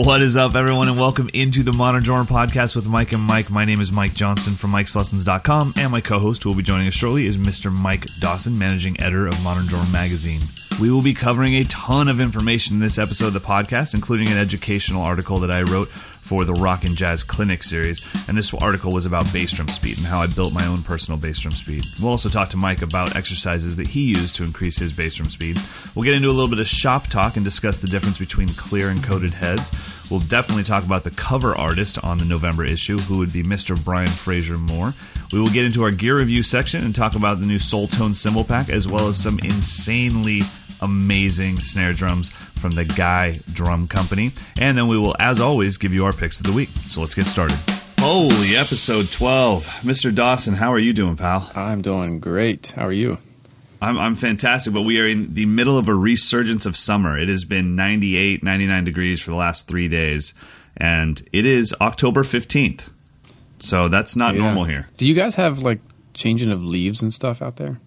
What is up, everyone, and welcome into the Modern Drummer Podcast with Mike and Mike. My name is Mike Johnston from MikesLessons.com, and my co-host, who will be joining us shortly, is Mr. Mike Dawson, managing editor of Modern Drummer Magazine. We will be covering a ton of information in this episode of the podcast, including an educational article that I wrote for the Rock and Jazz Clinic series. And this article was about bass drum speed and how I built my own personal bass drum speed. We'll also talk to Mike about exercises that he used to increase his bass drum speed. We'll get into a little bit of shop talk and discuss the difference between clear and coated heads. We'll definitely talk about the cover artist on the November issue, who would be Mr. Brian Frasier-Moore. We will get into our gear review section and talk about the new Soultone cymbal pack, as well as some insanely amazing snare drums from the Gaai Drum Company. And then we will, as always, give you our picks of the week. So let's get started. Holy episode 12. Mr. Dawson, how are you doing, pal? I'm doing great. How are you? I'm, I'm fantastic, but we are in the middle of a resurgence of summer. It has been 98, 99 degrees for the last three days, and it is October 15th. So that's not Yeah. normal here. Do you guys have like changing of leaves and stuff out there?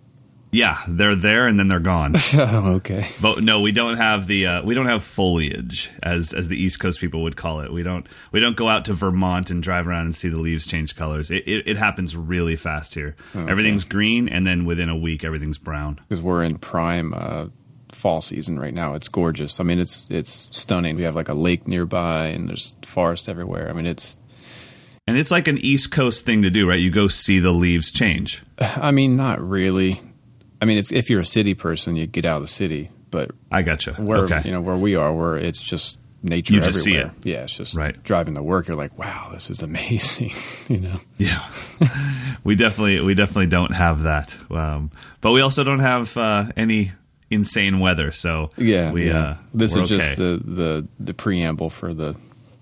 Yeah, they're there and then they're gone. oh, okay. But no, we don't have the uh, we don't have foliage as as the East Coast people would call it. We don't we don't go out to Vermont and drive around and see the leaves change colors. It it, it happens really fast here. Everything's green, and then within a week, everything's brown. Because we're in prime uh, fall season right now. It's gorgeous. I mean, it's it's stunning. We have like a lake nearby, and there's forest everywhere. I mean, it's. And it's like an East Coast thing to do, right? You go see the leaves change. I mean, not really. I mean, it's, if you're a city person, you get out of the city. But I gotcha. where okay. you know where we are, where it's just nature You just see everywhere. Yeah, it's just Right. driving to work. You're like, wow, this is amazing. you know. Yeah, we definitely we definitely don't have that, um, but we also don't have uh, any insane weather. So Yeah, we yeah. uh, this is just the, the the preamble for the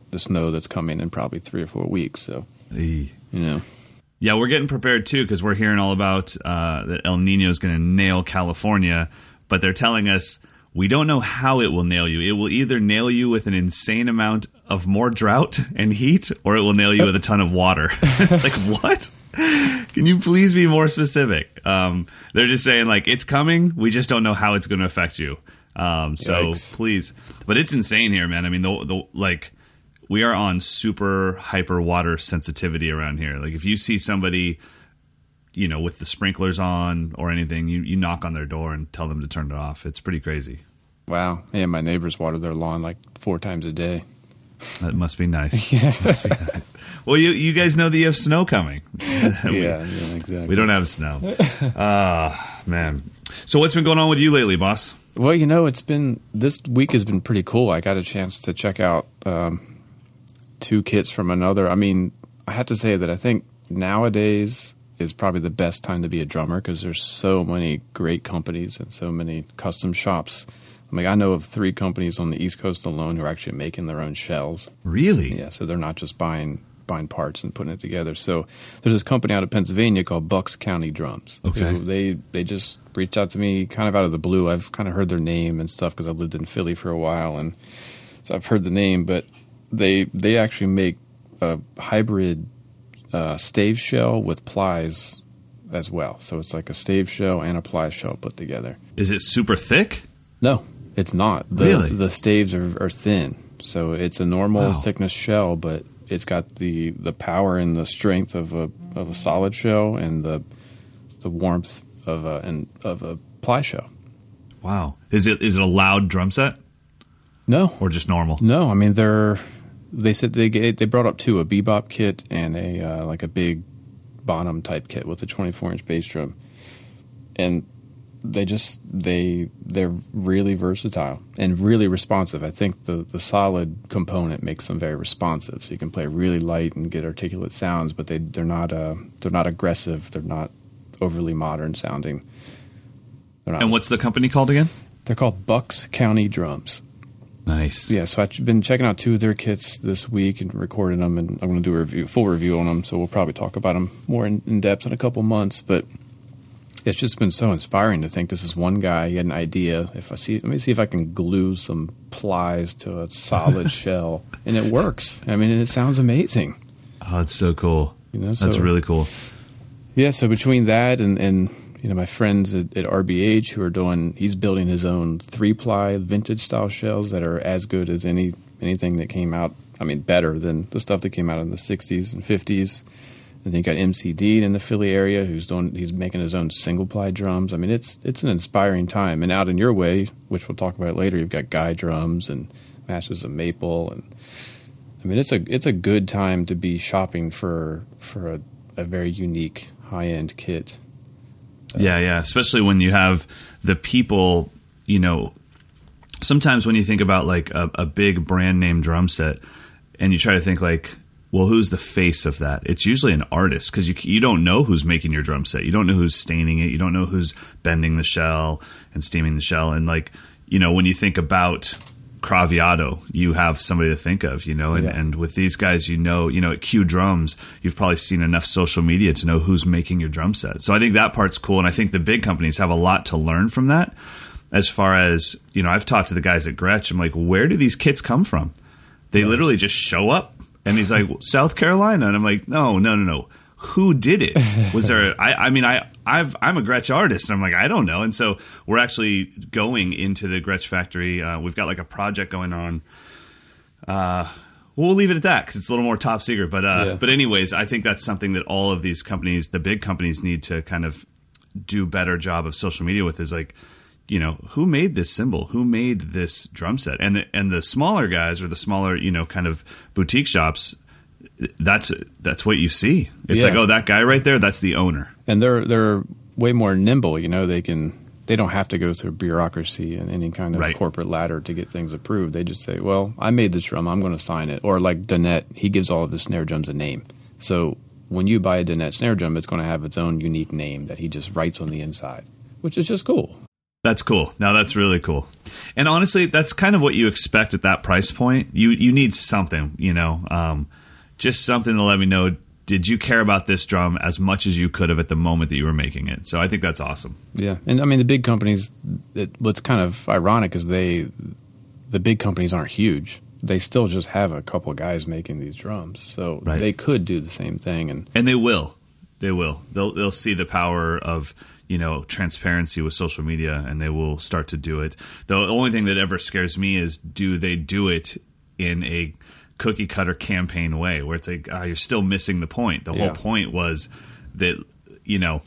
the snow that's coming in probably three or four weeks. So Eee. you know, Yeah, we're getting prepared too because we're hearing all about uh, that El Nino is going to nail California, but they're telling us we don't know how it will nail you. It will either nail you with an insane amount of more drought and heat, or it will nail you with a ton of water. it's like what? Can you please be more specific? Um, they're just saying like it's coming. We just don't know how it's going to affect you. Um, so Yikes. please, but it's insane here, man. I mean, the, the like we are on super hyper water sensitivity around here. Like if you see somebody, you know, with the sprinklers on or anything, you, you knock on their door and tell them to turn it off. It's pretty crazy. wow. Yeah, my neighbors water their lawn like four times a day. That must be nice. Must be nice. Well, you you guys know that you have snow coming. we, yeah, yeah, exactly. we don't have snow. Ah, man. So what's been going on with you lately, boss? Well, you know, it's been this week has been pretty cool. I got a chance to check out um, two kits from another. I mean, I have to say that I think nowadays is probably the best time to be a drummer because there's so many great companies and so many custom shops. I mean, I know of three companies on the East Coast alone who are actually making their own shells. Really? Yeah, so they're not just buying buying parts and putting it together. So there's this company out of Pennsylvania called Bucks County Drums. Okay. They they just reached out to me kind of out of the blue. I've kind of heard their name and stuff because I've lived in Philly for a while and so I've heard the name, but they they actually make a hybrid uh, stave shell with plies as well. So it's like a stave shell and a ply shell put together. Is it super thick? No, it's not. The, Really? The staves are, are thin, so it's a normal Wow. thickness shell, but it's got the, the power and the strength of a of a solid shell and the the warmth of a and of a ply shell. Wow. Is it is it a loud drum set No, or just normal? no. I mean, they're they said they they brought up two a bebop kit and a uh, like a big bottom type kit with a 24 inch bass drum, and they just they they're really versatile and really responsive. I think the the solid component makes them very responsive. So you can play really light and get articulate sounds, but they they're not uh they're not aggressive. They're not overly modern sounding. Not. And what's the company called again? they're called Bucks County Drums. Nice. Yeah, so I've been checking out two of their kits this week and recording them, and I'm going to do a review, full review on them. So we'll probably talk about them more in, in depth in a couple months. But it's just been so inspiring to think this is one guy. He had an idea. If I see, let me see if I can glue some plies to a solid shell, and it works. I mean, it sounds amazing. Oh, that's so cool. You know, that's really cool. Yeah, so between that and, and you know my friends at, at RBH who are doing, he's building his own three ply vintage style shells that are as good as any anything that came out. I mean, better than the stuff that came out in the '60s and '50s. And then you got MCD in the Philly area, who's doing he's making his own single ply drums. I mean, it's it's an inspiring time. And out in your way, which we'll talk about later, you've got Gaai drums and Masters of Maple, and I mean, it's a it's a good time to be shopping for for a, a very unique high end kit. Yeah, yeah. Especially when you have the people, you know. Sometimes when you think about like a, a big brand name drum set, and you try to think like, well, who's the face of that? It's usually an artist because you you don't know who's making your drum set. You don't know who's staining it. You don't know who's bending the shell and steaming the shell. And like you know, when you think about Craviotto, you have somebody to think of, you know, and, Yeah. and with these guys, you know, you know, at Q Drums, you've probably seen enough social media to know who's making your drum set. So I think that part's cool, and I think the big companies have a lot to learn from that. As far as you know, I've talked to the guys at Gretsch. I'm like, where do these kits come from? They literally just show up, and he's like, South Carolina, and I'm like, no, no, no, no. Who did it? Was there? I, I mean, I, I've, I'm a Gretsch artist, and I'm like, I don't know. And so we're actually going into the Gretsch factory. Uh, we've got like a project going on. Uh, we'll leave it at that because it's a little more top secret. But uh, Yeah. but anyways, I think that's something that all of these companies, the big companies, need to kind of do better job of social media with. Is like, you know, who made this cymbal? Who made this drum set? And the and the smaller guys or the smaller, you know, kind of boutique shops. That's that's what you see. It's Yeah. like, oh, that guy right there, that's the owner. and they're they're way more nimble. You know, they can they don't have to go through bureaucracy and any kind of Right. corporate ladder to get things approved. They just say, "Well, I made this drum. I'm going to sign it." Or like Dunnett, he gives all of his snare drums a name. So when you buy a Dunnett snare drum, it's going to have its own unique name that he just writes on the inside, which is just cool. That's cool. Now that's really cool. And honestly, that's kind of what you expect at that price point. You you need something, you know, um, just something to let me know. Did you care about this drum as much as you could have at the moment that you were making it? So I think that's awesome. Yeah, and I mean the big companies. It, what's kind of ironic is they, the big companies aren't huge. They still just have a couple guys making these drums, so Right. they could do the same thing. And And they will. They will. They'll they'll see the power of you know transparency with social media, and they will start to do it. The only thing that ever scares me is do they do it in a cookie cutter campaign way, where it's like ah, you're still missing the point. The Yeah. whole point was that you know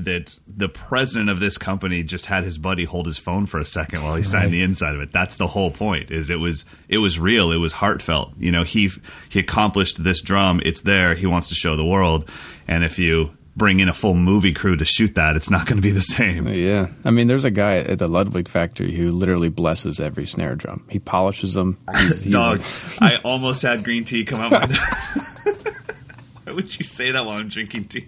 that the president of this company just had his buddy hold his phone for a second while he signed Right. the inside of it. That's the whole point. Is it was it was real. It was heartfelt. You know, he he accomplished this drum. It's there. He wants to show the world. And if you bring in a full movie crew to shoot that, it's not going to be the same. yeah, I mean, there's a guy at the Ludwig factory who literally blesses every snare drum. He polishes them. He's, he's Dog, like- I almost had green tea come out my. nose. Why would you say that while I'm drinking tea?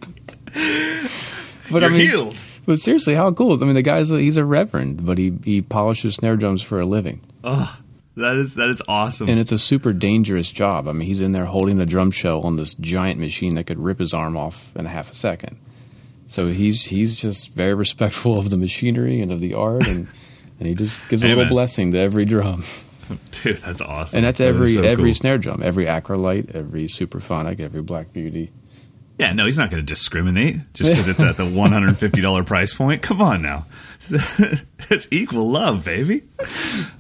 but You're I mean, healed. But seriously, how cool? is I mean, the guy's he's a reverend, but he he polishes snare drums for a living. Oh, that is that is awesome. And it's a super dangerous job. I mean, he's in there holding a drum shell on this giant machine that could rip his arm off in a half a second. So he's he's just very respectful of the machinery and of the art, and and he just gives a little blessing to every drum. Dude, that's awesome. And that's That every so every cool. snare drum, every Acrolite, every Superphonic, every Black Beauty. Yeah, no, he's not going to discriminate just because it's at the one hundred fifty dollar price point. Come on now, it's equal love, baby.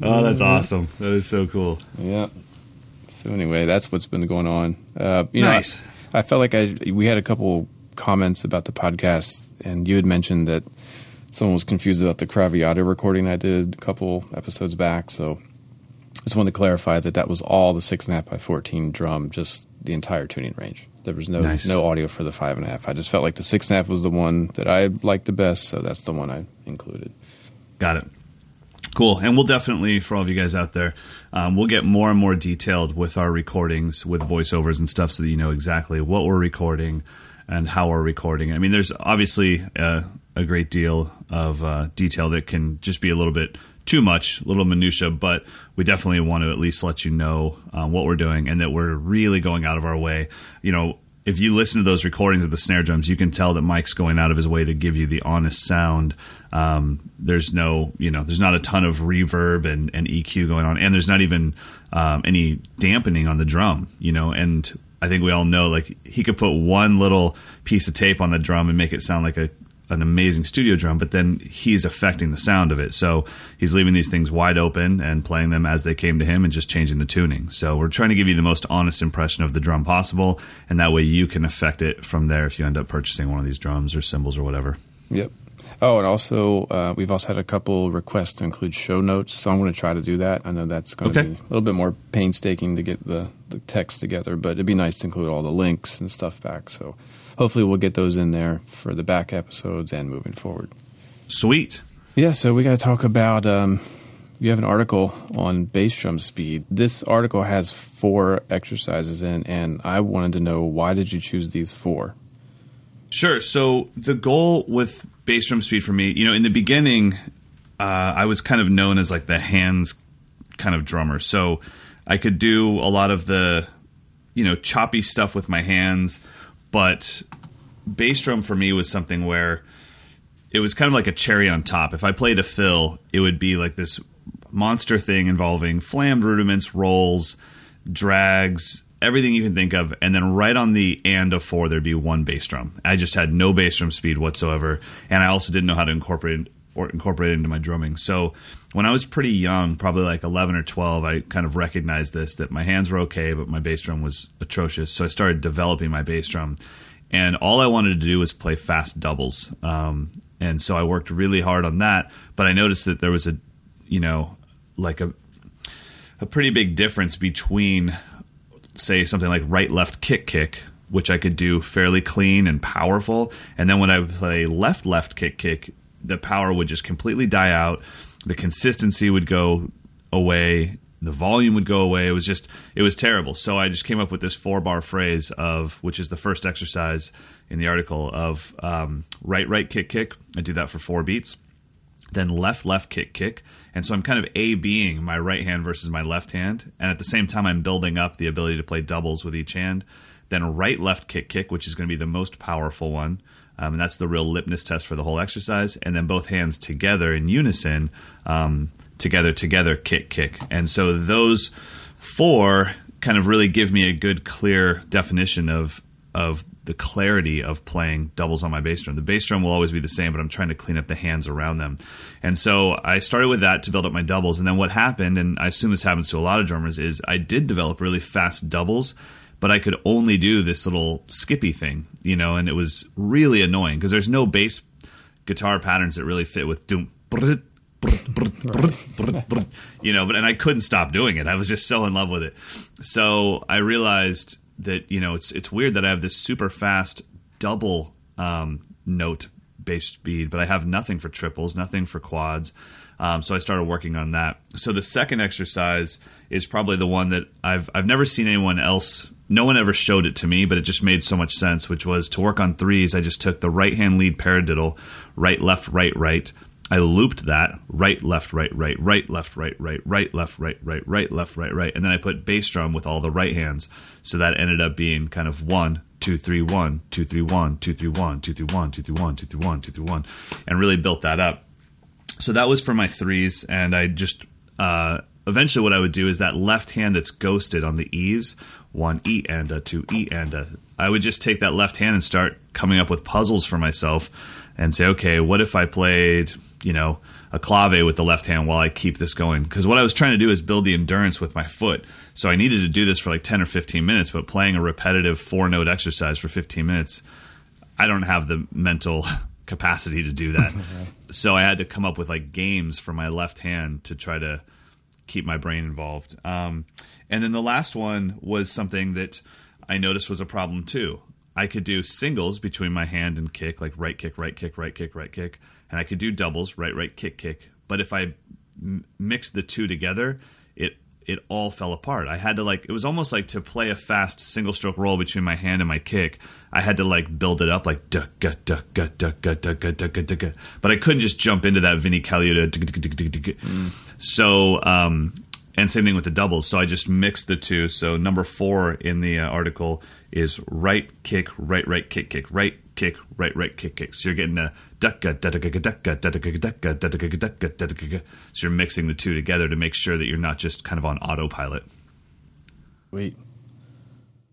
Oh, that's awesome. That is so cool. Yeah. So anyway, that's what's been going on. Uh, you Nice. know, I, I felt like I we had a couple comments about the podcast, and you had mentioned that someone was confused about the Craviotto recording I did a couple episodes back. So just wanted to clarify that that was all the six and a half by fourteen drum, just the entire tuning range. There was no Nice. no audio for the five and a half. I just felt like the six and a half was the one that I liked the best, so that's the one I included. Got it. Cool. And we'll definitely, for all of you guys out there, um, we'll get more and more detailed with our recordings with voiceovers and stuff so that you know exactly what we're recording and how we're recording. I mean, there's obviously uh, a great deal of uh, detail that can just be a little bit too much, little minutia, but we definitely want to at least let you know um, what we're doing and that we're really going out of our way. You know, if you listen to those recordings of the snare drums, you can tell that Mike's going out of his way to give you the honest sound. Um, there's no, you know, there's not a ton of reverb and, and EQ going on, and there's not even um, any dampening on the drum, you know. And I think we all know, like, he could put one little piece of tape on the drum and make it sound like a, an amazing studio drum, but then he's affecting the sound of it. So he's leaving these things wide open and playing them as they came to him and just changing the tuning. So we're trying to give you the most honest impression of the drum possible, and that way you can affect it from there if you end up purchasing one of these drums or cymbals or whatever. Yep. Oh, and also uh, we've also had a couple requests to include show notes, so I'm going to try to do that. I know that's going to Okay. be a little bit more painstaking to get the, the text together, but it'd be nice to include all the links and stuff back. So hopefully we'll get those in there for the back episodes and moving forward. Sweet. Yeah, so we got to talk about. Um, you have an article on bass drum speed. This article has four exercises in, and I wanted to know why did you choose these four? Sure. So the goal with bass drum speed for me, you know, in the beginning, uh, I was kind of known as like the hands kind of drummer. So I could do a lot of the, you know, choppy stuff with my hands, but bass drum for me was something where it was kind of like a cherry on top. If I played a fill, it would be like this monster thing involving flammed rudiments, rolls, drags, everything you can think of, and then right on the and of four there'd be one bass drum. I just had no bass drum speed whatsoever, and I also didn't know how to incorporate it or incorporate into my drumming. So when I was pretty young, probably like eleven or twelve, I kind of recognized this that my hands were okay, but my bass drum was atrocious. So I started developing my bass drum, and all I wanted to do was play fast doubles. Um, and so I worked really hard on that, but I noticed that there was a, you know, like a a pretty big difference between say something like right left kick kick which I could do fairly clean and powerful and then when I play left left kick kick the power would just completely die out. The consistency would go away. The volume would go away. It was just it was terrible. So I just came up with this four bar phrase of which is the first exercise in the article of um, right right kick kick. I do that for four beats. Then left left kick kick. And so i'm kind of a being my right hand versus my left hand. And at the same time i'm building up the ability to play doubles with each hand. Then right left kick kick which is going to be the most powerful one um, and that's the real lipness test for the whole exercise and then both hands together in unison um, together together kick kick and so those four kind of really give me a good clear definition of of the clarity of playing doubles on my bass drum. The bass drum will always be the same, but I'm trying to clean up the hands around them. And so I started with that to build up my doubles. And then what happened, and I assume this happens to a lot of drummers, is I did develop really fast doubles, but I could only do this little skippy thing, you know, and it was really annoying because there's no bass guitar patterns that really fit with doom. You know, but and I couldn't stop doing it. I was just so in love with it. So I realized that you know it's it's weird that I have this super fast double um, note bass speed, but I have nothing for triples, nothing for quads. Um, so I started working on that. So the second exercise is probably the one that I've I've never seen anyone else. No one ever showed it to me, but it just made so much sense. Which was to work on threes. I just took the right hand lead paradiddle, right left right right. I looped that right left right right right left right right right left right right right left right right, and then I put bass drum with all the right hands. So that ended up being kind of one two three one two three one two three one two three one two three one two three one two three one, and really built that up so that was for my threes and i just uh, eventually what i would do is that left hand that's ghosted on the e's one e and a two e and a i would just take that left hand and start coming up with puzzles for myself and say okay what if i played you know a clave with the left hand while i keep this going because what i was trying to do is build the endurance with my foot so i needed to do this for like 10 or 15 minutes but playing a repetitive four note exercise for 15 minutes I don't have the mental capacity to do that. so I had to come up with like games for my left hand to try to keep my brain involved. Um, and then the last one was something that I noticed was a problem too. I could do singles between my hand and kick, like right kick, right kick, right kick, right kick, and I could do doubles, right, right, kick, kick. But if I m- mixed the two together, it it all fell apart. I had to like it was almost like to play a fast single stroke roll between my hand and my kick. I had to like build it up like duh guh duh guh duh guh duh guh duh. But I couldn't just jump into that Vinnie Colaiuta. So um and same thing with the doubles. So I just mixed the two. So number four in the uh, article is right kick, right, right kick, kick, right kick, right, right kick, kick. So you're getting a ducka, ducka, ducka, ducka, ducka, ducka, ducka, ducka. So you're mixing the two together to make sure that you're not just kind of on autopilot. Wait.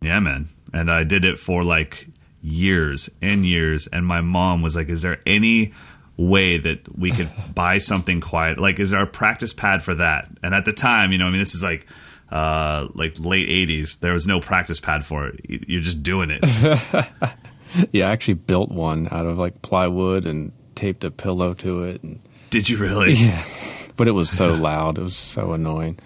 Yeah, man. And I did it for like years and years. And my mom was like, "Is there any way that we could buy something quiet? Like, is there a practice pad for that?" And at the time, you know, I mean, this is like uh, like late '80s. There was no practice pad for it. You're just doing it. yeah, I actually built one out of like plywood and taped a pillow to it. And, Did you really? yeah, but it was so loud. It was so annoying.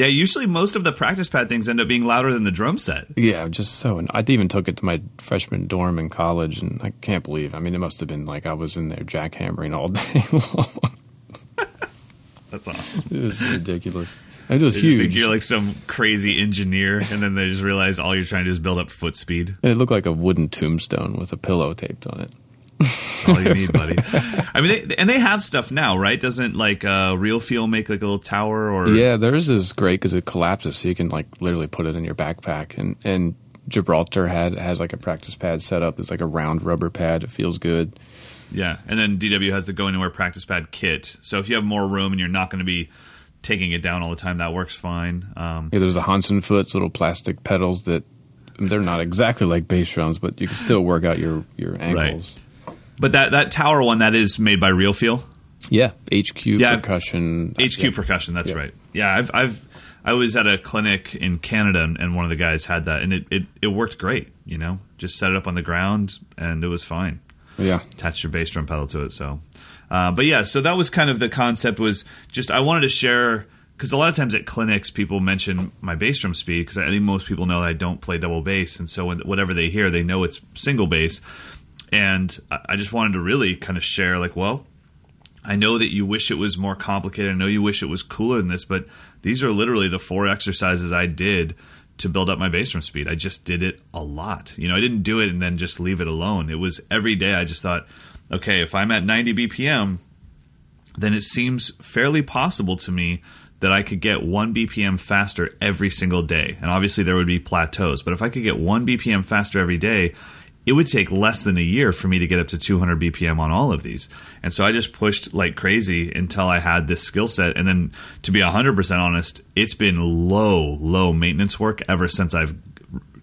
Yeah, usually most of the practice pad things end up being louder than the drum set. Yeah, just so. I even took it to my freshman dorm in college, and I can't believe. I mean, it must have been like I was in there jackhammering all day long. That's awesome. It was ridiculous. It was They just think huge. you're like some crazy engineer, and then they just realize all you're trying to do is build up foot speed. and it looked like a wooden tombstone with a pillow taped on it. All you need, buddy. I mean, they, and they have stuff now, right? Doesn't like uh, Real Feel make like a little tower or Yeah, theirs is great because it collapses, so you can like literally put it in your backpack. And and Gibraltar had has like a practice pad set up. It's like a round rubber pad. It feels good. Yeah, and then DW has the go anywhere practice pad kit. So if you have more room and you're not going to be taking it down all the time, that works fine. Um, Yeah, there's the Hansenfutz little plastic pedals that they're not exactly like bass drums, but you can still work out your your ankles. But that that tower one that is made by Real Feel. Yeah, HQ Yeah. percussion. HQ Yeah. percussion. That's Yeah. right. Yeah, I've I've I was at a clinic in Canada and, one of the guys had that and it, it it worked great. You know, just set it up on the ground and it was fine. Yeah, Attach your bass drum pedal to it. So, uh, but yeah, so that was kind of the concept. Was just I wanted to share because a lot of times at clinics people mention my bass drum speed because I think most people know that I don't play double bass, and so when, whatever they hear, they know it's single bass. And I just wanted to really kind of share, like, well, I know that you wish it was more complicated. I know you wish it was cooler than this, but these are literally the four exercises I did to build up my bass drum speed. I just did it a lot. You know, I didn't do it and then just leave it alone. It was every day I just thought, okay, if I'm at 90 BPM, then it seems fairly possible to me that I could get one BPM faster every single day. And obviously there would be plateaus, but if I could get one BPM faster every day, it would take less than a year for me to get up to 200 BPM on all of these. And so I just pushed like crazy until I had this skill set. And then to be 100% honest, it's been low, low maintenance work ever since I've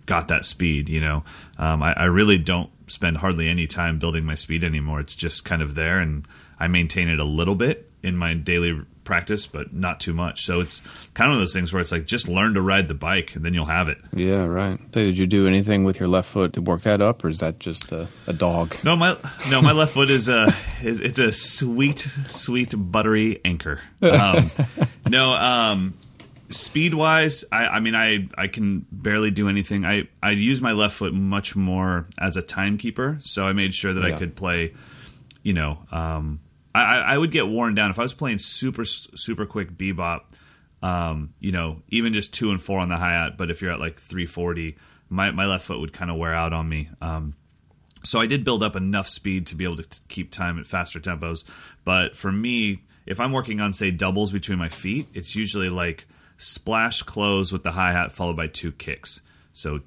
got that speed. You know, um, I, I really don't spend hardly any time building my speed anymore. It's just kind of there, and I maintain it a little bit in my daily practice, but not too much. So it's kind of one of those things where it's like just learn to ride the bike, and then you'll have it. yeah, right. So did you do anything with your left foot to work that up, or is that just a, a dog? No, my no, my left foot is a is it's a sweet, sweet buttery anchor. Um, no, um, speed wise, I, I mean, I I can barely do anything. I I use my left foot much more as a timekeeper, so I made sure that I could play. You know, um, I I would get worn down if I was playing super super quick bebop. Um, you know, even just two and four on the hi hat, but if you're at like 340, my my left foot would kind of wear out on me. Um, so I did build up enough speed to be able to t- keep time at faster tempos. But for me, if I'm working on say doubles between my feet, it's usually like splash close with the hi hat followed by two kicks. So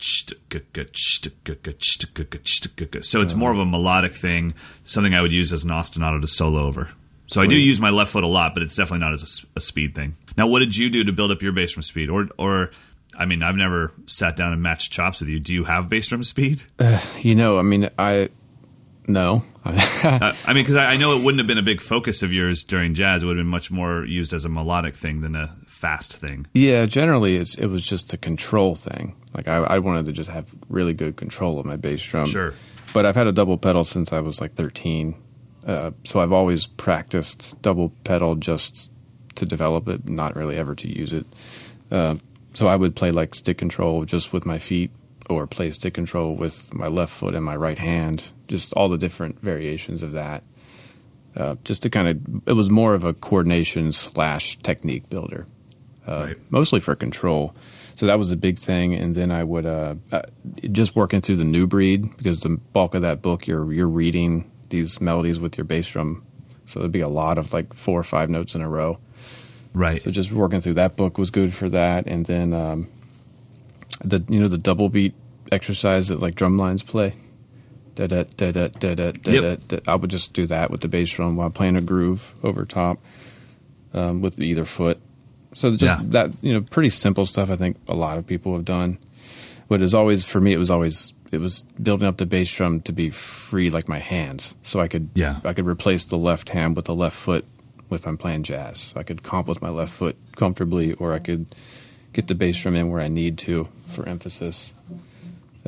so it's more of a melodic thing, something I would use as an ostinato to solo over. So I do use my left foot a lot, but it's definitely not as a speed thing. Now, what did you do to build up your bass drum speed? Or, or I mean, I've never sat down and matched chops with you. Do you have bass drum speed? You know, I mean, I no. Uh, I mean, because I, I know it wouldn't have been a big focus of yours during jazz. It would have been much more used as a melodic thing than a fast thing. Yeah, generally it's it was just a control thing. Like I, I wanted to just have really good control of my bass drum. Sure. But I've had a double pedal since I was like 13. Uh, so I've always practiced double pedal just to develop it, not really ever to use it. Uh, so I would play like stick control just with my feet or play stick control with my left foot and my right hand, just all the different variations of that. Uh, just to kind of, it was more of a coordination slash technique builder uh, Right. mostly for control. So that was a big thing, and then I would uh, uh, just working through the new breed because the bulk of that book you're you're reading these melodies with your bass drum, so there'd be a lot of like four or five notes in a row. Right. So just working through that book was good for that, and then um, the you know the double beat exercise that like drum lines play. Da da da da da da da da. I would just do that with the bass drum while playing a groove over top um, with either foot. So just Yeah. that you know, pretty simple stuff. I think a lot of people have done. But it's always for me, it was always it was building up the bass drum to be free like my hands, so I could Yeah. I could replace the left hand with the left foot if I'm playing jazz. So I could comp with my left foot comfortably, or I could get the bass drum in where I need to for emphasis.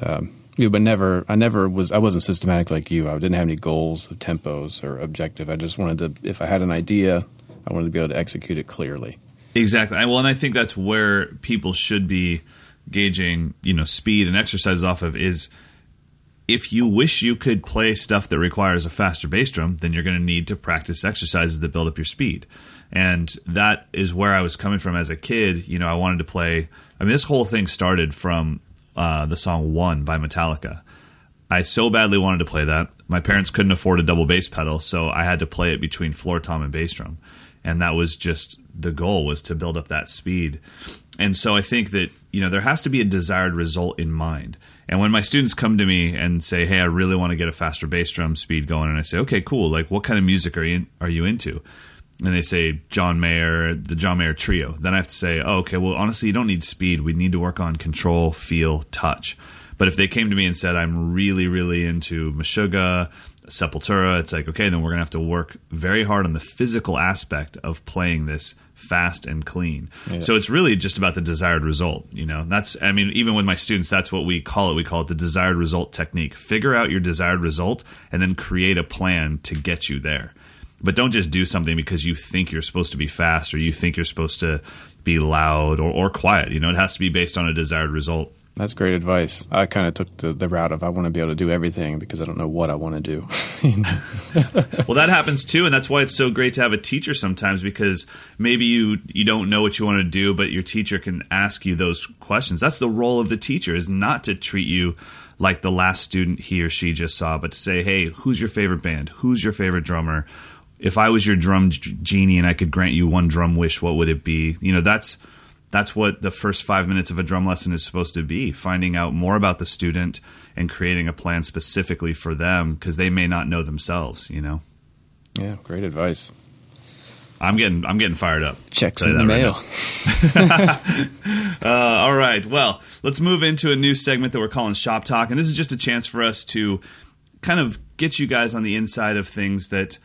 Um, yeah, but never I never was I wasn't systematic like you. I didn't have any goals of tempos or objective. I just wanted to if I had an idea, I wanted to be able to execute it clearly. Exactly. Well, and I think that's where people should be gauging, you know, speed and exercises off of is if you wish you could play stuff that requires a faster bass drum, then you're going to need to practice exercises that build up your speed. And that is where I was coming from as a kid. You know, I wanted to play. I mean, this whole thing started from uh, the song One by Metallica. I so badly wanted to play that. My parents couldn't afford a double bass pedal, so I had to play it between floor tom and bass drum. And that was just the goal was to build up that speed. And so I think that, you know, there has to be a desired result in mind. And when my students come to me and say, "Hey, I really want to get a faster bass drum speed going," and I say, "Okay, cool. Like, what kind of music are you are you into?" and they say John Mayer, the John Mayer trio, then I have to say, oh, okay, well, honestly, you don't need speed. We need to work on control, feel, touch. But if they came to me and said, I'm really, really into Meshuggah, Sepultura, it's like, okay, then we're going to have to work very hard on the physical aspect of playing this fast and clean. Yeah. So it's really just about the desired result. You know, that's, I mean, even with my students, that's what we call it. We call it the desired result technique. Figure out your desired result and then create a plan to get you there but don't just do something because you think you're supposed to be fast or you think you're supposed to be loud or, or quiet. You know, it has to be based on a desired result. That's great advice. I kind of took the, the route of I want to be able to do everything because I don't know what I want to do. well, that happens too, and that's why it's so great to have a teacher sometimes because maybe you you don't know what you want to do, but your teacher can ask you those questions. That's the role of the teacher is not to treat you like the last student he or she just saw, but to say, "Hey, who's your favorite band? Who's your favorite drummer?" If I was your drum genie and I could grant you one drum wish, what would it be? You know, that's that's what the first five minutes of a drum lesson is supposed to be finding out more about the student and creating a plan specifically for them because they may not know themselves you know yeah, great advice. i'm getting i'm getting fired up Checks in the right mail. Uh, all right well let's move into a new segment that we're calling shop talk and this is just a chance for us to kind of get you guys on the inside of things that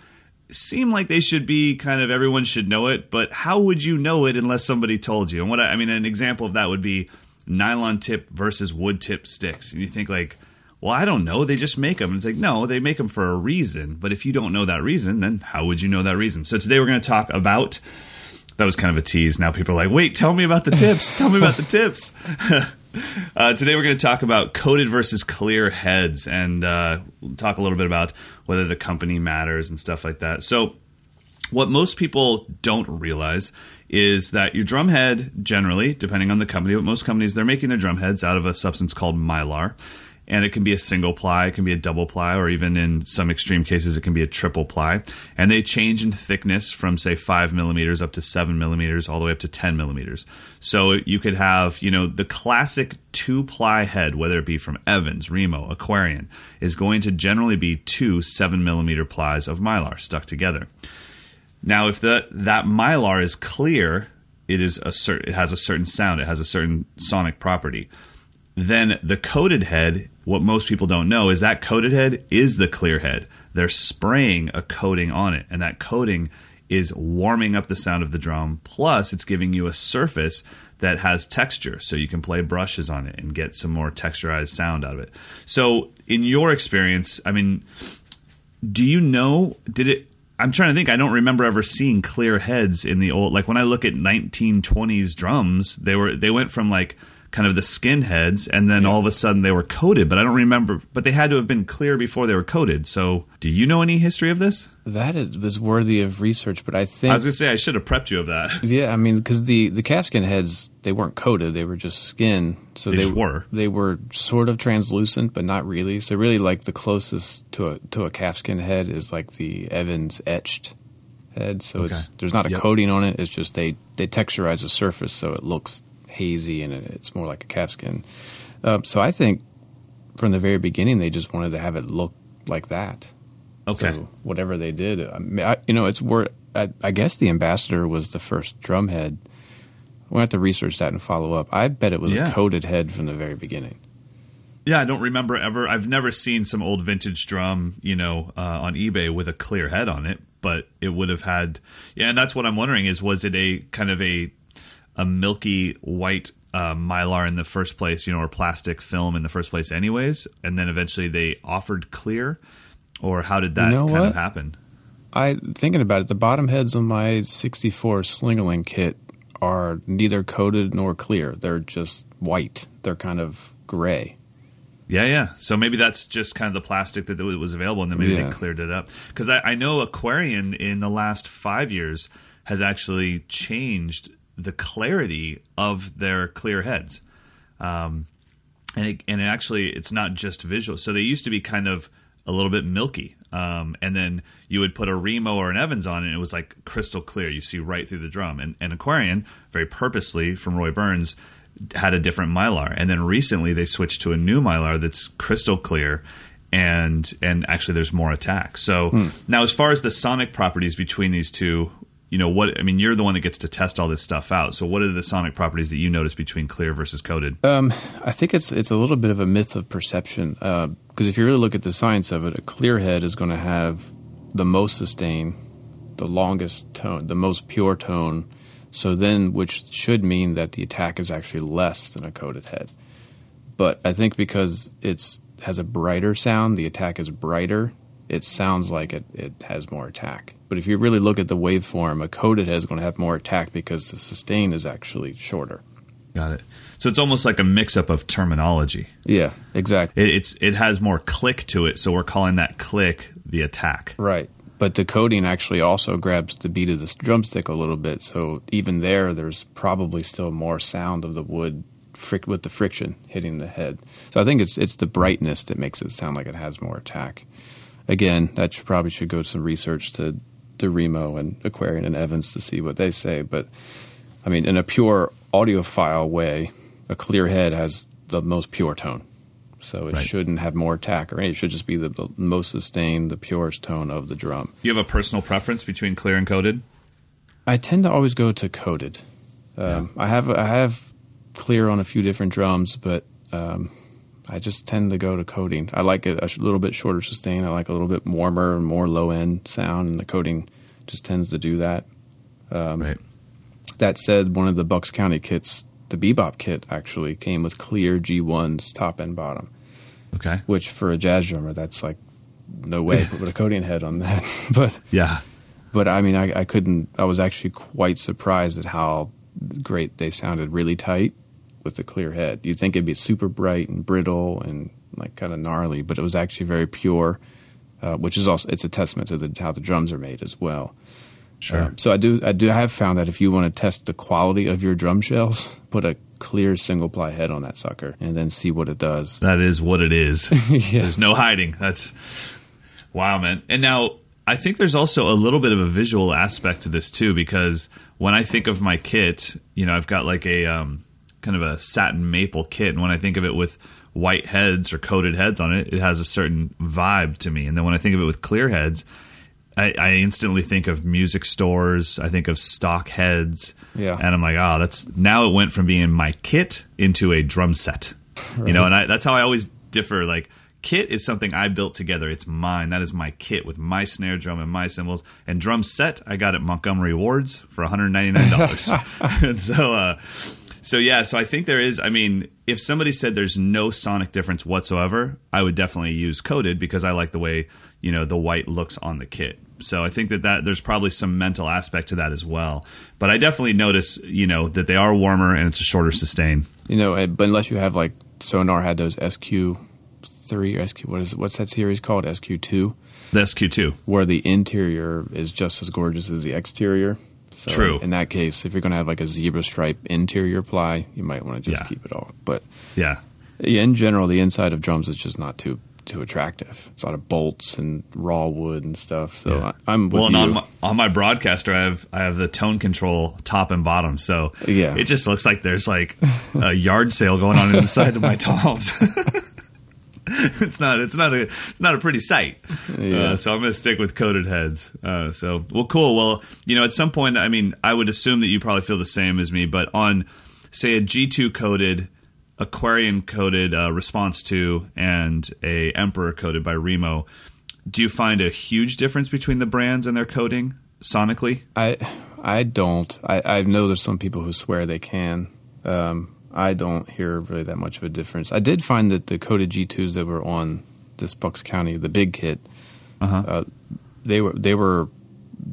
seem like they should be kind of everyone should know it, but how would you know it unless somebody told you? And what I, I mean, an example of that would be nylon tip versus wood tip sticks. And you think like, well, I don't know. They just make them. And it's like, no, they make them for a reason. But if you don't know that reason, then how would you know that reason? So today we're going to talk about. That was kind of a tease. Now people are like, wait, tell me about the tips. tell me about the tips. Uh, today we're going to talk about coated versus clear heads and uh, talk a little bit about whether the company matters and stuff like that. So, what most people don't realize is that your drum head, generally, depending on the company, but most companies, they're making their drum heads out of a substance called mylar. And it can be a single ply, it can be a double ply, or even in some extreme cases, it can be a triple ply. And they change in thickness from, say, five millimeters up to seven millimeters, all the way up to 10 millimeters. So you could have, you know, the classic two ply head, whether it be from Evans, Remo, Aquarian, is going to generally be two seven millimeter plies of mylar stuck together. Now, if the, that mylar is clear, it is a cer- it has a certain sound, it has a certain sonic property. Then the coated head, what most people don't know is that coated head is the clear head. They're spraying a coating on it, and that coating is warming up the sound of the drum. Plus, it's giving you a surface that has texture, so you can play brushes on it and get some more texturized sound out of it. So, in your experience, I mean, do you know? Did it? I'm trying to think. I don't remember ever seeing clear heads in the old. Like when I look at 1920s drums, they were they went from like kind of the skin heads, and then all of a sudden they were coated. But I don't remember. But they had to have been clear before they were coated. So, do you know any history of this? That is was worthy of research, but I think I was gonna say I should have prepped you of that. Yeah, I mean, because the the calfskin heads they weren't coated; they were just skin. So They they, were. They were sort of translucent, but not really. So really, like the closest to a to a calfskin head is like the Evans etched head. So Okay. it's there's not a Yep. coating on it. It's just they they texturize the surface so it looks hazy and it's more like a calfskin. Um, so I think from the very beginning they just wanted to have it look like that. Okay. So whatever they did, I mean, I, you know, it's word. I, I guess the ambassador was the first drumhead. We'll have to research that and follow up. I bet it was Yeah. a coated head from the very beginning. Yeah, I don't remember ever. I've never seen some old vintage drum, you know, uh, on eBay with a clear head on it, but it would have had. Yeah, and that's what I'm wondering is was it a kind of a a milky white uh, mylar in the first place, you know, or plastic film in the first place, anyways, and then eventually they offered clear, or how did that You know kind what? of happen? I thinking about it, the bottom heads on my 64 Slingerland kit are neither coated nor clear. They're just white. They're kind of gray. Yeah, yeah. So maybe that's just kind of the plastic that was available, and then maybe Yeah. they cleared it up. Because I, I know Aquarian in the last five years has actually changed the clarity of their clear heads, um, and it, and it actually it's not just visual. So they used to be kind of a little bit milky, um, and then you would put a Remo or an Evans on, it, and it was like crystal clear. You see right through the drum. And, and Aquarian, very purposely from Roy Burns, had a different mylar, and then recently they switched to a new mylar that's crystal clear, and and actually there's more attack. So now, as far as the sonic properties between these two, you know what I mean. You're the one that gets to test all this stuff out. So what are the sonic properties that you notice between clear versus coated? Um, I think it's it's a little bit of a myth of perception because if you really look at the science of it, a clear head is going to have the most sustain, the longest tone, the most pure tone. So then, which should mean that the attack is actually less than a coated head. But I think because it's has a brighter sound, the attack is brighter. It sounds like it, it has more attack. But if you really look at the waveform, a coated head is going to have more attack because the sustain is actually shorter. Got it. So it's almost like a mix-up of terminology. Yeah, exactly. It, it's it has more click to it, so we're calling that click the attack. Right. But the coating actually also grabs the beat of the drumstick a little bit. So even there, there's probably still more sound of the wood fric- with the friction hitting the head. So I think it's it's the brightness that makes it sound like it has more attack. Again, that should, probably should go to some research to to Remo and Aquarian and Evans to see what they say. But I mean, in a pure audiophile way, a clear head has the most pure tone. So it Right. shouldn't have more attack or anything. It should just be the, the most sustained, the purest tone of the drum. You have a personal preference between clear and coated? I tend to always go to coated. Um, I have I have clear on a few different drums, but um, I just tend to go to coating. I like it a little bit shorter sustain. I like a little bit warmer and more low end sound, and the coating just tends to do that. Um, right. That said, one of the Bucks County kits, the Bebop kit, actually came with clear G1s top and bottom, Okay. which for a jazz drummer, that's like no way put a coating head on that. but Yeah. but I mean, I, I couldn't. I was actually quite surprised at how great they sounded, really tight with the clear head. You'd think it'd be super bright and brittle and like kind of gnarly, but it was actually very pure, uh, which is also it's a testament to the, how the drums are made as well. Sure. Uh, so I do I do have found that if you want to test the quality of your drum shells, put a clear single ply head on that sucker and then see what it does. that is what it is. yeah. There's no hiding. That's wow, man. And now I think there's also a little bit of a visual aspect to this too, because when I think of my kit, you know, I've got like a um, kind of a satin maple kit, and when I think of it with white heads or coated heads on it, it has a certain vibe to me. And then when I think of it with clear heads, I, I instantly think of music stores. I think of stock heads. Yeah. And I'm like, oh, that's now it went from being my kit into a drum set. You know, and I, that's how I always differ. Like, kit is something I built together. It's mine. That is my kit with my snare drum and my cymbals. And drum set, I got at Montgomery Wards for $199. and so, uh, so yeah, so I think there is. I mean, if somebody said there's no sonic difference whatsoever, I would definitely use coated because I like the way you know the white looks on the kit. So I think that that there's probably some mental aspect to that as well. But I definitely notice you know that they are warmer and it's a shorter sustain. You know, eh, but unless you have like Sonor had those SQ three or SQ what is what's that series called SQ two, The SQ2. where the interior is just as gorgeous as the exterior. So True. In that case, if you're going to have like a zebra stripe interior ply, you might want to just Yeah. keep it all. But Yeah. in general, the inside of drums is just not too too attractive. It's a lot of bolts and raw wood and stuff. So Yeah. I, I'm with well, and you. on my, on my Broadkaster, I have I have the tone control top and bottom, so Yeah. it just looks like there's like a yard sale going on inside of my toms. it's not it's not a it's not a pretty sight. Yeah. Uh, so I'm going to stick with coated heads. Uh, so well, cool. Well, you know, at some point, I mean, I would assume that you probably feel the same as me, but on say a G2 coated. Aquarian coated uh, Response 2, and a Emperor coated by Remo, do you find a huge difference between the brands and their coating sonically? I I don't. I, I know there's some people who swear they can. Um, I don't hear really that much of a difference. I did find that the coated G2s that were on this Bucks County, the big kit, Uh-huh. uh, they were they were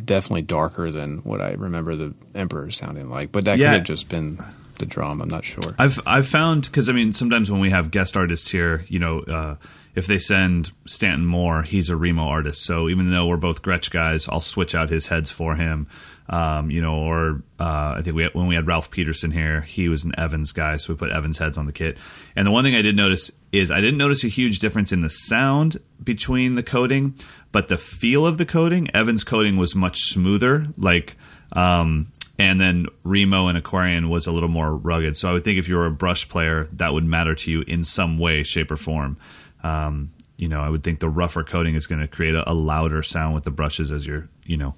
definitely darker than what I remember the Emperor sounding like. But that Yeah. could have just been the drum. I'm not sure. I've I've found because I mean sometimes when we have guest artists here, you know, uh, if they send Stanton Moore, he's a Remo artist. So even though we're both Gretsch guys, I'll switch out his heads for him. Um, you know, or uh, I think we had, when we had Ralph Peterson here, he was an Evans guy, so we put Evans heads on the kit. And the one thing I did notice is I didn't notice a huge difference in the sound between the coating, but the feel of the coating. Evans coating was much smoother, like. Um, and then Remo and Aquarian was a little more rugged. So I would think if you were a brush player, that would matter to you in some way, shape, or form. Um, you know, I would think the rougher coating is going to create a, a louder sound with the brushes as you're, you know,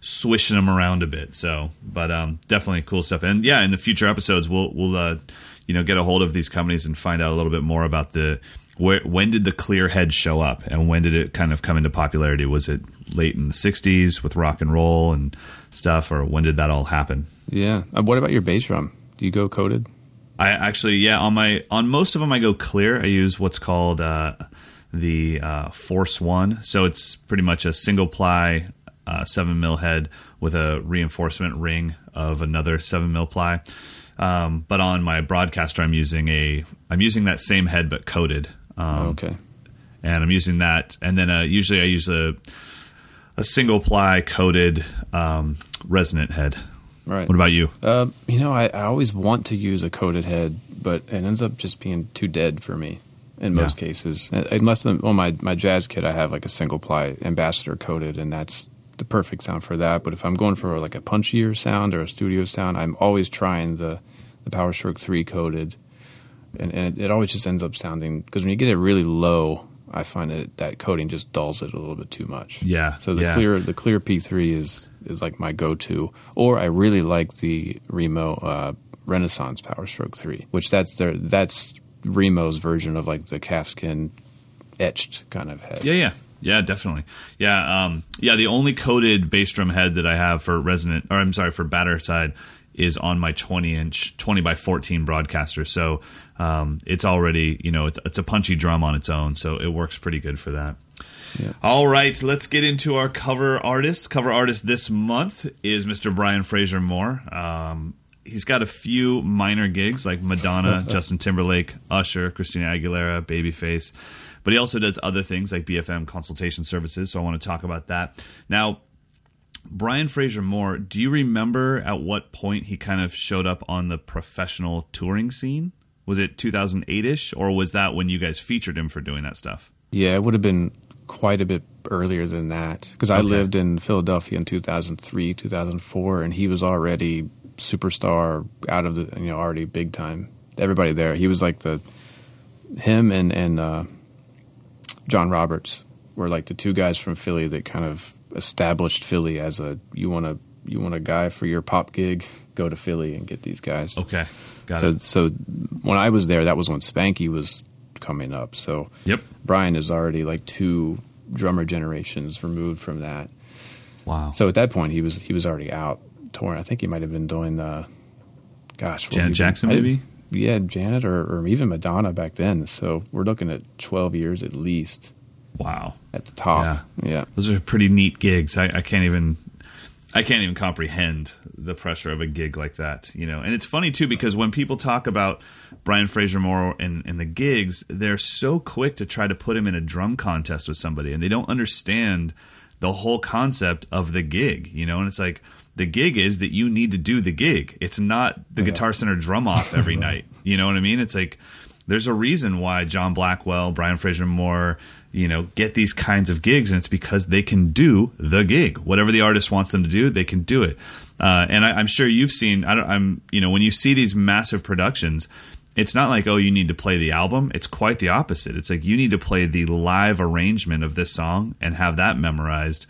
swishing them around a bit. So, but um, definitely cool stuff. And yeah, in the future episodes, we'll we'll uh, you know get a hold of these companies and find out a little bit more about the where when did the clear head show up and when did it kind of come into popularity? Was it late in the '60s with rock and roll and stuff, or when did that all happen? yeah. Uh, what about your bass drum? Do you go coated? I actually, yeah, on my on most of them, I go clear. I use what's called uh, the uh, Force One, so it's pretty much a single ply uh, seven mil head with a reinforcement ring of another seven mil ply. Um, but on my Broadkaster, I'm using a I'm using that same head but coated. Um, okay. and I'm using that. And then uh, usually I use a a single ply coated um, resonant head. Right. What about you? Uh, you know, I, I always want to use a coated head, but it ends up just being too dead for me in most Yeah. cases. Uh, Unless on my my jazz kit, I have like a single ply ambassador coated, and that's the perfect sound for that. But if I'm going for like a punchier sound or a studio sound, I'm always trying the the Power Stroke three coated, and, and it, it always just ends up sounding because when you get it really low. I find that that coating just dulls it a little bit too much. Yeah, So the yeah. clear the clear P3 is is like my go to, or I really like the Remo uh, Renaissance Power Stroke three, which that's their that's Remo's version of like the calfskin etched kind of head. Yeah, yeah, yeah, definitely. Yeah, um, yeah. The only coated bass drum head that I have for resonant, or I'm sorry, for batter side, is on my 20 inch, 20 by 14 Broadkaster. So um, it's already, you know, it's, it's a punchy drum on its own, so it works pretty good for that. Yeah. All right, let's get into our cover artist. Cover artist this month is Mr. Brian Frasier-Moore. Um, he's got a few minor gigs like Madonna, Justin Timberlake, Usher, Christina Aguilera, Babyface, but he also does other things like BFM consultation services. So I want to talk about that now. Brian Frasier-Moore, do you remember at what point he kind of showed up on the professional touring scene? Was it 2008 ish, or was that when you guys featured him for doing that stuff? Yeah, it would have been quite a bit earlier than that because I Okay. lived in Philadelphia in 2003, 2004, and he was already superstar out of the you know already big time. Everybody there, he was like the him and and uh, John Roberts were like the two guys from Philly that kind of established Philly as a you want a you want a guy for your pop gig, go to Philly and get these guys. Okay, got So it. so when I was there, that was when Spanky was coming up. So Yep. Brian is already like two drummer generations removed from that. Wow. So at that point, he was he was already out touring. I think he might have been doing, uh, gosh, Janet Jackson? I- maybe? Yeah, Janet or, or even Madonna back then. So we're looking at twelve years at least wow. at the top. Yeah, Those are pretty neat gigs. I, I can't even I can't even comprehend the pressure of a gig like that, you know. And it's funny too because when people talk about Brian Frasier-Moore and, and the gigs, they're so quick to try to put him in a drum contest with somebody, and they don't understand the whole concept of the gig, you know. And it's like the gig is that you need to do the gig. It's not the Guitar Center drum off every night. You know what I mean? It's like there's a reason why John Blackwell, Brian Frasier-Moore, you know, get these kinds of gigs, and it's because they can do the gig. Whatever the artist wants them to do, they can do it. Uh, and I, I'm sure you've seen. I don't, I'm, you know, when you see these massive productions, it's not like oh, you need to play the album. It's quite the opposite. It's like you need to play the live arrangement of this song and have that memorized,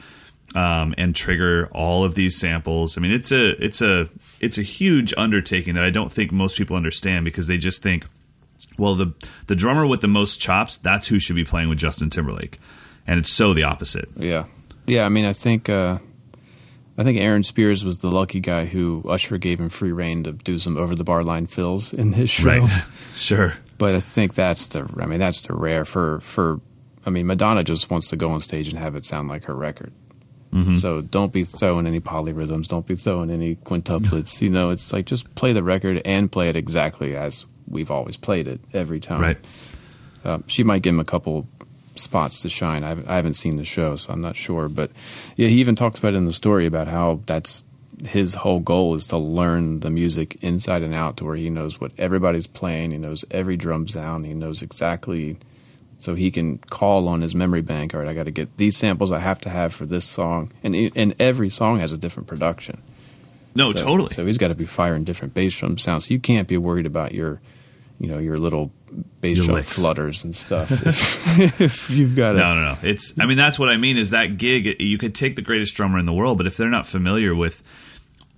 um, and trigger all of these samples. I mean, it's a, it's a, it's a huge undertaking that I don't think most people understand because they just think Well, the the drummer with the most chops, that's who should be playing with Justin Timberlake, and it's so the opposite. Yeah, yeah. I mean, I think uh, I think Aaron Spears was the lucky guy who Usher gave him free reign to do some over the bar line fills in his show. Right. sure. But I think that's the. I mean, that's the rare for for. I mean, Madonna just wants to go on stage and have it sound like her record. Mm-hmm. So don't be throwing any polyrhythms. Don't be throwing any quintuplets. you know, it's like just play the record and play it exactly as we've always played it every time. Right. Uh, she might give him a couple spots to shine. I haven't, I haven't seen the show, so I'm not sure. But yeah, he even talks about it in the story about how that's his whole goal is to learn the music inside and out to where he knows what everybody's playing. He knows every drum sound. He knows exactly so he can call on his memory bank. All right, I got to get these samples I have to have for this song, and and every song has a different production. No, so, totally. So he's got to be firing different bass drum sounds. So you can't be worried about your, you know, your little bass Your drum licks. flutters and stuff. if, if you've got No, no, no. It's. I mean, that's what I mean. Is that gig? You could take the greatest drummer in the world, but if they're not familiar with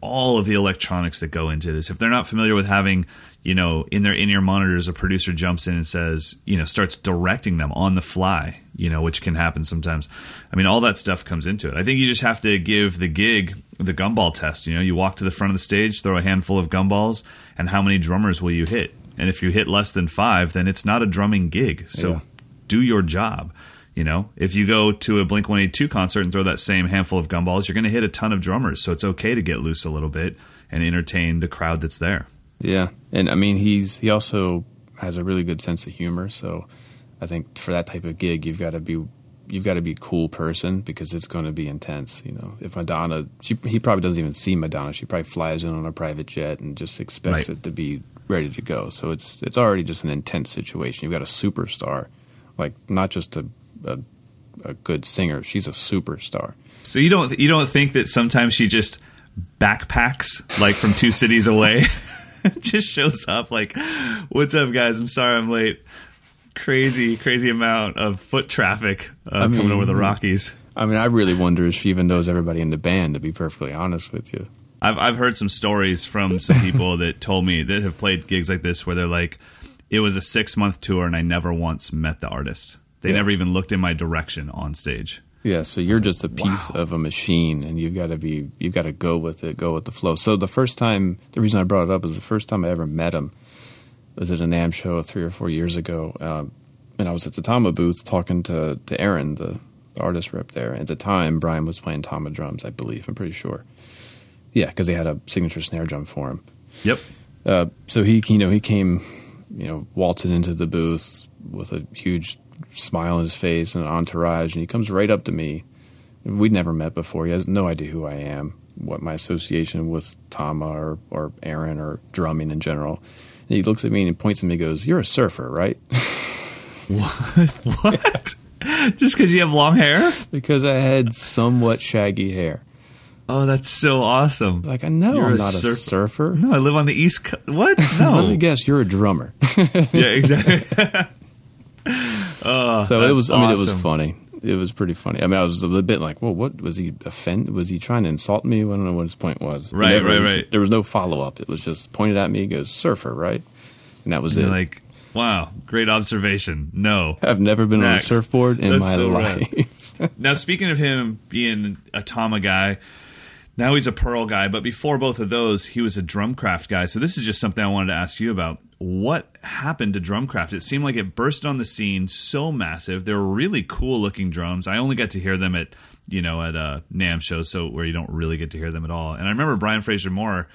all of the electronics that go into this, if they're not familiar with having, you know, in their in-ear monitors, a producer jumps in and says, you know, starts directing them on the fly, you know, which can happen sometimes. I mean, all that stuff comes into it. I think you just have to give the gig the gumball test. You know, you walk to the front of the stage, throw a handful of gumballs, and how many drummers will you hit? And if you hit less than five, then it's not a drumming gig. So Yeah. do your job. You know, if you go to a Blink 182 concert and throw that same handful of gumballs, you're going to hit a ton of drummers. So it's okay to get loose a little bit and entertain the crowd that's there. Yeah, and I mean he's he also has a really good sense of humor. So I think for that type of gig, you've got to be you've got to be a cool person because it's going to be intense. You know, if Madonna, she, he probably doesn't even see Madonna. She probably flies in on a private jet and just expects Right. it to be ready to go. So it's it's already just an intense situation. You've got a superstar, like not just a a, a good singer. She's a superstar. So you don't you don't think that sometimes she just backpacks like from two cities away, just shows up like, "What's up, guys? I'm sorry I'm late." Crazy, crazy amount of foot traffic uh, coming mean- over the Rockies. I mean, I really wonder if she even knows everybody in the band. To be perfectly honest with you. I've I've heard some stories from some people that told me that have played gigs like this where they're like, it was a six month tour and I never once met the artist. They Yeah. never even looked in my direction on stage. Yeah, so you're just a piece wow. of a machine, and you've got to be you've got to go with it, go with the flow. So the first time, the reason I brought it up is the first time I ever met him was at a NAMM show three or four years ago, um, and I was at the Tama booth talking to to Aaron, the, the artist rep there. At the time, Brian was playing Tama drums, I believe. I'm pretty sure. Yeah, because they had a signature snare drum for him. Yep. Uh, so he, you know, he came, you know, waltzing into the booth with a huge smile on his face and an entourage, and he comes right up to me. We'd never met before. He has no idea who I am, what my association with Tama or, or Aaron or drumming in general. And he looks at me and he points at me and goes, You're a surfer, right? what? What? Just because you have long hair? because I had somewhat shaggy hair. Oh, that's so awesome. Like, I know You're I'm a not surf- a surfer. No, I live on the East Coast. What? No, let me guess, you're a drummer. yeah, exactly. Oh, So it was. I mean, it was funny. It was pretty funny. I mean, I was a bit like, "Well, what was he offend? Was he trying to insult me? I don't know what his point was." Right, right, right. There was no follow up. It was just pointed at me. Goes, "Surfer, right?" And that was it. Like, wow, great observation. No. I've never been Next. on a surfboard in That's my so life. Now, speaking of him being a Tama guy, now he's a Pearl guy, but before both of those, he was a Drumcraft guy. So this is just something I wanted to ask you about. What happened to Drumcraft? It seemed like it burst on the scene so massive. They were really cool looking drums. I only got to hear them at you know at uh, NAMM shows, so where you don't really get to hear them at all. And I remember Brian Frasier-Moore.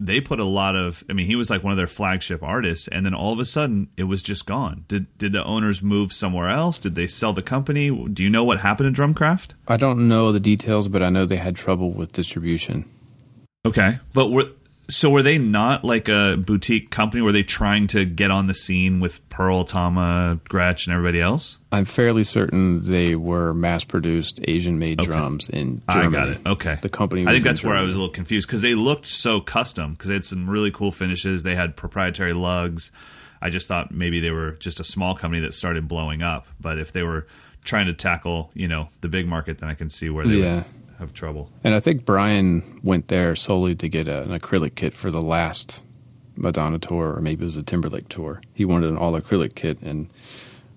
They put a lot of. I mean, he was like one of their flagship artists, and then all of a sudden, it was just gone. Did did the owners move somewhere else? Did they sell the company? Do you know what happened to Drumcraft? I don't know the details, but I know they had trouble with distribution. Okay, but were so were they not like a boutique company? Were they trying to get on the scene with Pearl, Tama, Gretsch, and everybody else? I'm fairly certain they were mass-produced Asian-made drums in Germany. I got it. Okay, The company. I think in that's where I was a little confused because they looked so custom because they had some really cool finishes. They had proprietary lugs. I just thought maybe they were just a small company that started blowing up. But if they were trying to tackle, you know, the big market, then I can see where they Yeah. would have trouble. And I think Brian went there solely to get a, an acrylic kit for the last Madonna tour, or maybe it was a Timberlake tour. He wanted an all acrylic kit, and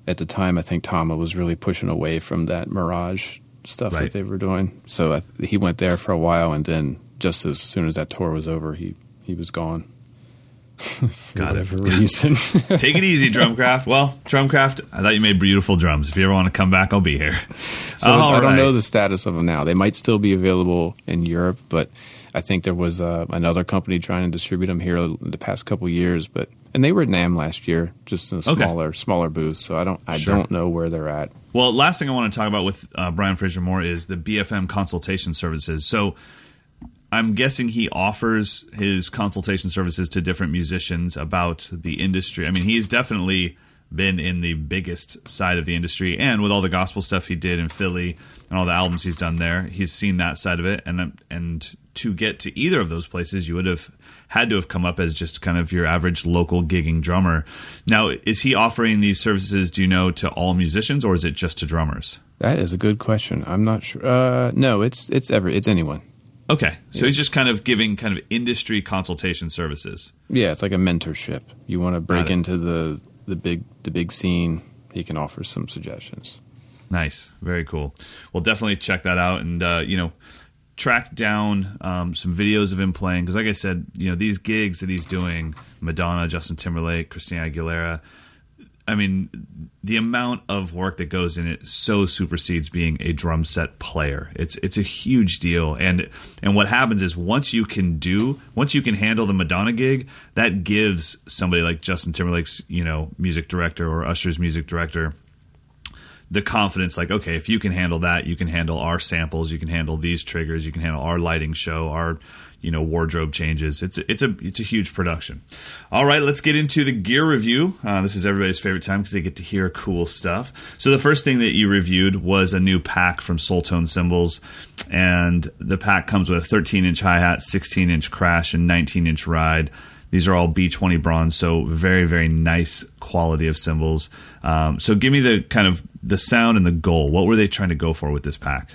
at the time, I think Tama was really pushing away from that Mirage stuff Right. that they were doing. So I, he went there for a while, and then just as soon as that tour was over, he he was gone. For Got it. whatever reason. Take it easy, Drumcraft. Well, Drumcraft, I thought you made beautiful drums. If you ever want to come back, I'll be here. So All I don't know the status of them now. They might still be available in Europe, but I think there was uh, another company trying to distribute them here in the past couple years. But and they were at NAMM last year, just in a Okay. smaller smaller booth. So I don't I Sure. don't know where they're at. Well, last thing I want to talk about with uh, Brian Frasier-Moore is the BFM consultation services. So I'm guessing he offers his consultation services to different musicians about the industry. I mean, he's definitely been in the biggest side of the industry, and with all the gospel stuff he did in Philly and all the albums he's done there, he's seen that side of it. And and to get to either of those places, you would have had to have come up as just kind of your average local gigging drummer. Now, is he offering these services? Do you know to all musicians, or is it just to drummers? That is a good question. I'm not sure. Uh, no, it's it's every it's anyone. Okay, so he's just kind of giving kind of industry consultation services. Yeah, it's like a mentorship. You want to break into the the big the big scene. He can offer some suggestions. Nice, very cool. Well, definitely check that out, and uh, you know, track down um, some videos of him playing because, like I said, you know, these gigs that he's doing, Madonna, Justin Timberlake, Christina Aguilera. I mean, the amount of work that goes in it so supersedes being a drum set player. It's it's a huge deal, and and what happens is once you can do, once you can handle the Madonna gig, that gives somebody like Justin Timberlake's, you know, music director or Usher's music director the confidence like okay if you can handle that you can handle our samples you can handle these triggers you can handle our lighting show our you know wardrobe changes it's it's a it's a huge production all right let's get into the gear review uh, this is everybody's favorite time because they get to hear cool stuff so the first thing that you reviewed was a new pack from soultone cymbals and the pack comes with a 13 inch hi-hat 16 inch crash and 19 inch ride these are all B20 bronze, so very, very nice quality of cymbals. Um, so give me the kind of the sound and the goal. What were they trying to go for with this pack?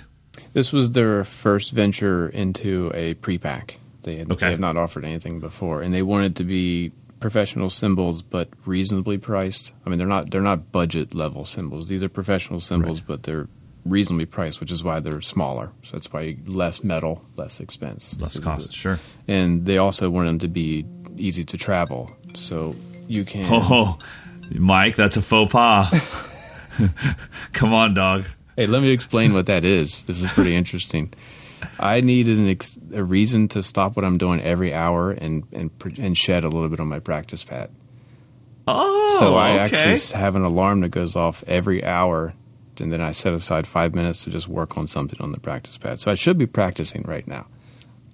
This was their first venture into a pre-pack. They had, Okay. they have not offered anything before, and they wanted to be professional cymbals, but reasonably priced. I mean, they're not they're not budget level cymbals. These are professional cymbals, but they're reasonably priced, which is why they're smaller. So that's why less metal, less expense, Less cost, sure. And they also wanted them to be easy to travel, so you can. Oh, Mike, that's a faux pas. Come on, dog. Hey, let me explain what that is. This is pretty interesting. I needed an ex- a reason to stop what I'm doing every hour and and and shed a little bit on my practice pad. Oh, So I okay. actually have an alarm that goes off every hour, and then I set aside five minutes to just work on something on the practice pad. So I should be practicing right now.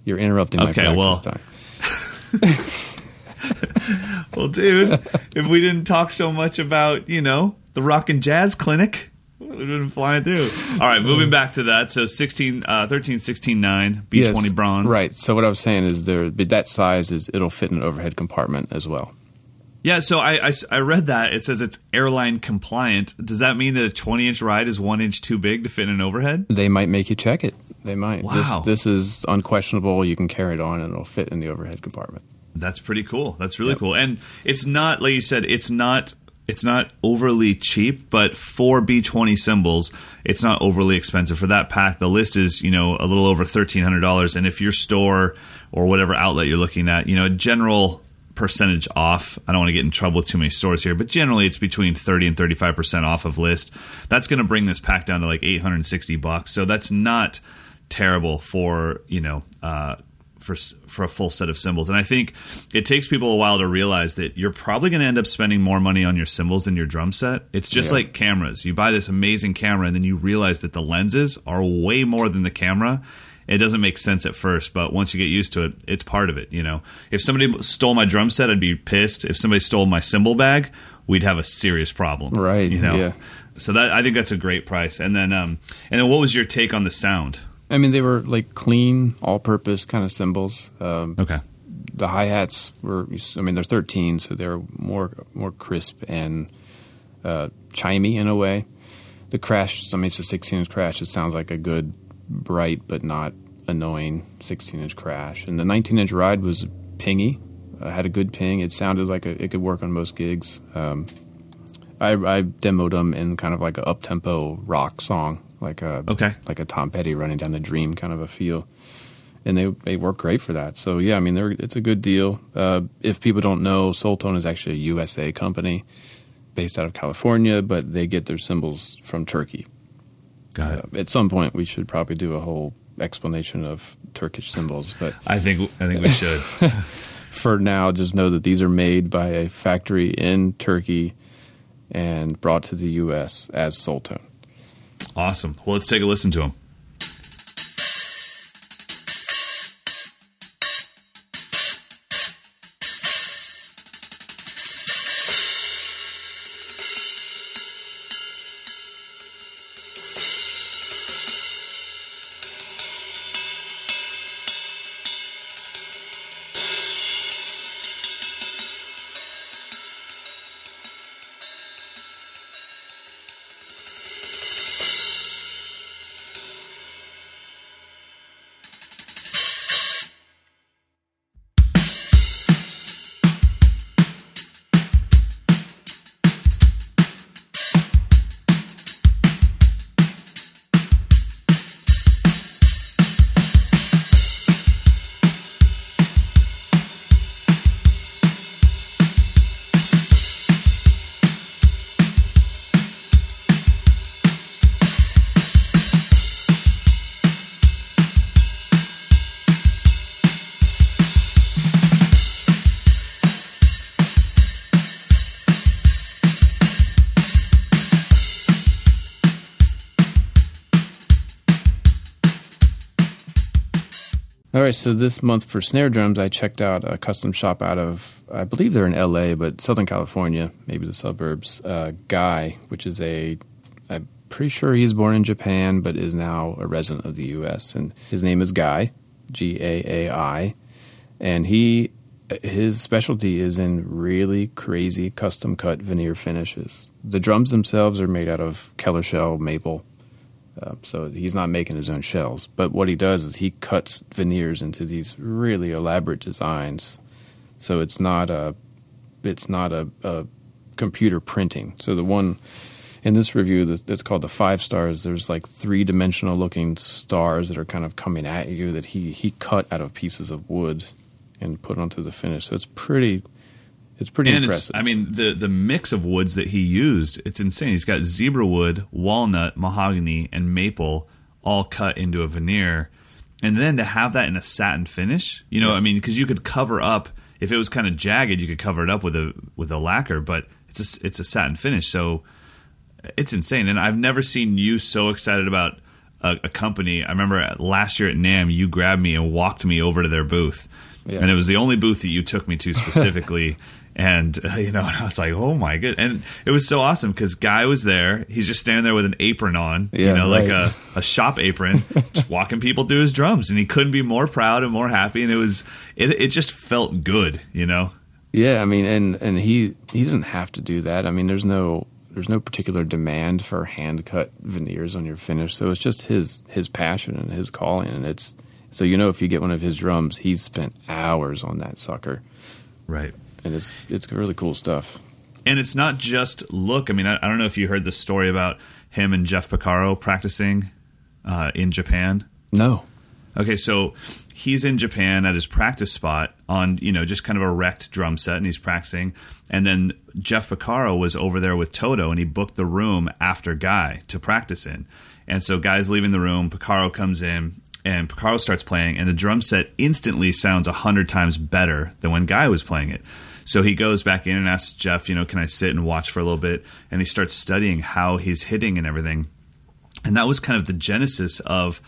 You're interrupting my practice well- time. Well, dude, if we didn't talk so much about, you know, the rock and jazz clinic, we've been flying through. All right, moving back to that. So 16, uh, 13, 16, 9, B20 Yes, bronze. Right. So what I was saying is there that size is it'll fit in an overhead compartment as well. Yeah, so I I read that. It says it's airline compliant. Does that mean that a 20 inch ride is one inch too big to fit in an overhead? They might make you check it. They might. Wow. This, this is unquestionable. You can carry it on and it'll fit in the overhead compartment. That's pretty cool. That's really cool. And it's not like you said. It's not. It's not overly cheap, but for B20 cymbals, it's not overly expensive. For that pack, the list is you know a little over thirteen hundred dollars. And if your store or whatever outlet you're looking at, you know, a general percentage off. I don't want to get in trouble with too many stores here, but generally it's between 30 and 35% off of list. That's going to bring this pack down to like 860 bucks. So that's not terrible for, you know, uh, for for a full set of cymbals. And I think it takes people a while to realize that you're probably going to end up spending more money on your cymbals than your drum set. It's just Yeah. like cameras. You buy this amazing camera and then you realize that the lenses are way more than the camera. It doesn't make sense at first, but once you get used to it, it's part of it, you know. If somebody stole my drum set, I'd be pissed. If somebody stole my cymbal bag, we'd have a serious problem. Right, You know. yeah. So that I think that's a great price. And then um and then what was your take on the sound? I mean, they were like clean, all-purpose kind of cymbals. Um, Okay. the hi hats were. I mean, they're 13, so they're more more crisp and uh, chimey in a way. The crash. I mean, it's a 16 inch crash. It sounds like a good, bright but not annoying 16 inch crash. And the 19 inch ride was pingy. uh, had a good ping. It sounded like a, it could work on most gigs. Um, I, I demoed them in kind of like a up tempo rock song, like a Okay. like a Tom Petty running down the Dream kind of a feel, and they they work great for that. So yeah, I mean, they're, it's a good deal. Uh, if people don't know, Soultone is actually a USA company based out of California, but they get their cymbals from Turkey. Got Uh, at some point, we should probably do a whole explanation of Turkish cymbals, but I think I think we should. for now, just know that these are made by a factory in Turkey and brought to the U.S. as Soultone. Awesome. Well, let's take a listen to him. So this month for snare drums, I checked out a custom shop out of, I believe they're in LA, but Southern California, maybe the suburbs. Uh, Gaai, which is a, I'm pretty sure he's born in Japan, but is now a resident of the U.S. And his name is Gaai, G A A I, and he, his specialty is in really crazy custom cut veneer finishes. The drums themselves are made out of Keller shell maple. Uh, so he's not making his own shells. But what he does is he cuts veneers into these really elaborate designs. So it's not a it's not a, a computer printing. So the one in this review that's called the five stars, there's like three dimensional looking stars that are kind of coming at you that he he cut out of pieces of wood and put onto the finish. So it's pretty it's pretty and it's, impressive. I mean, the the mix of woods that he used, it's insane. He's got zebra wood, walnut, mahogany, and maple all cut into a veneer, and then to have that in a satin finish, you know, I mean, because you could cover up if it was kind of jagged, you could cover it up with a with a lacquer, but it's a, it's a satin finish, so it's insane. And I've never seen you so excited about a, a company. I remember last year at NAMM, you grabbed me and walked me over to their booth, Yeah. and it was the only booth that you took me to specifically. and uh, you know, and I was like, "Oh my good!" And it was so awesome because Gaai was there. He's just standing there with an apron on, you Yeah, know, like a, a shop apron, just walking people through his drums, and he couldn't be more proud and more happy. And it was, it, it just felt good, you know. Yeah, I mean, and and he he doesn't have to do that. I mean, there's no there's no particular demand for hand cut veneers on your finish, so it's just his his passion and his calling, and it's so you know if you get one of his drums, he's spent hours on that sucker, Right. And it's it's really cool stuff. And it's not just look. I mean, I, I don't know if you heard the story about him and Jeff Porcaro practicing uh, in Japan. No, Okay, so he's in Japan at his practice spot on, you know, just kind of a wrecked drum set and he's practicing. And then Jeff Porcaro was over there with Toto and he booked the room after Gaai to practice in. And so Gaai's leaving the room, Porcaro comes in and Porcaro starts playing and the drum set instantly sounds a hundred times better than when Gaai was playing it. So he goes back in and asks Jeff, you know, can I sit and watch for a little bit? And he starts studying how he's hitting and everything. And that was kind of the genesis of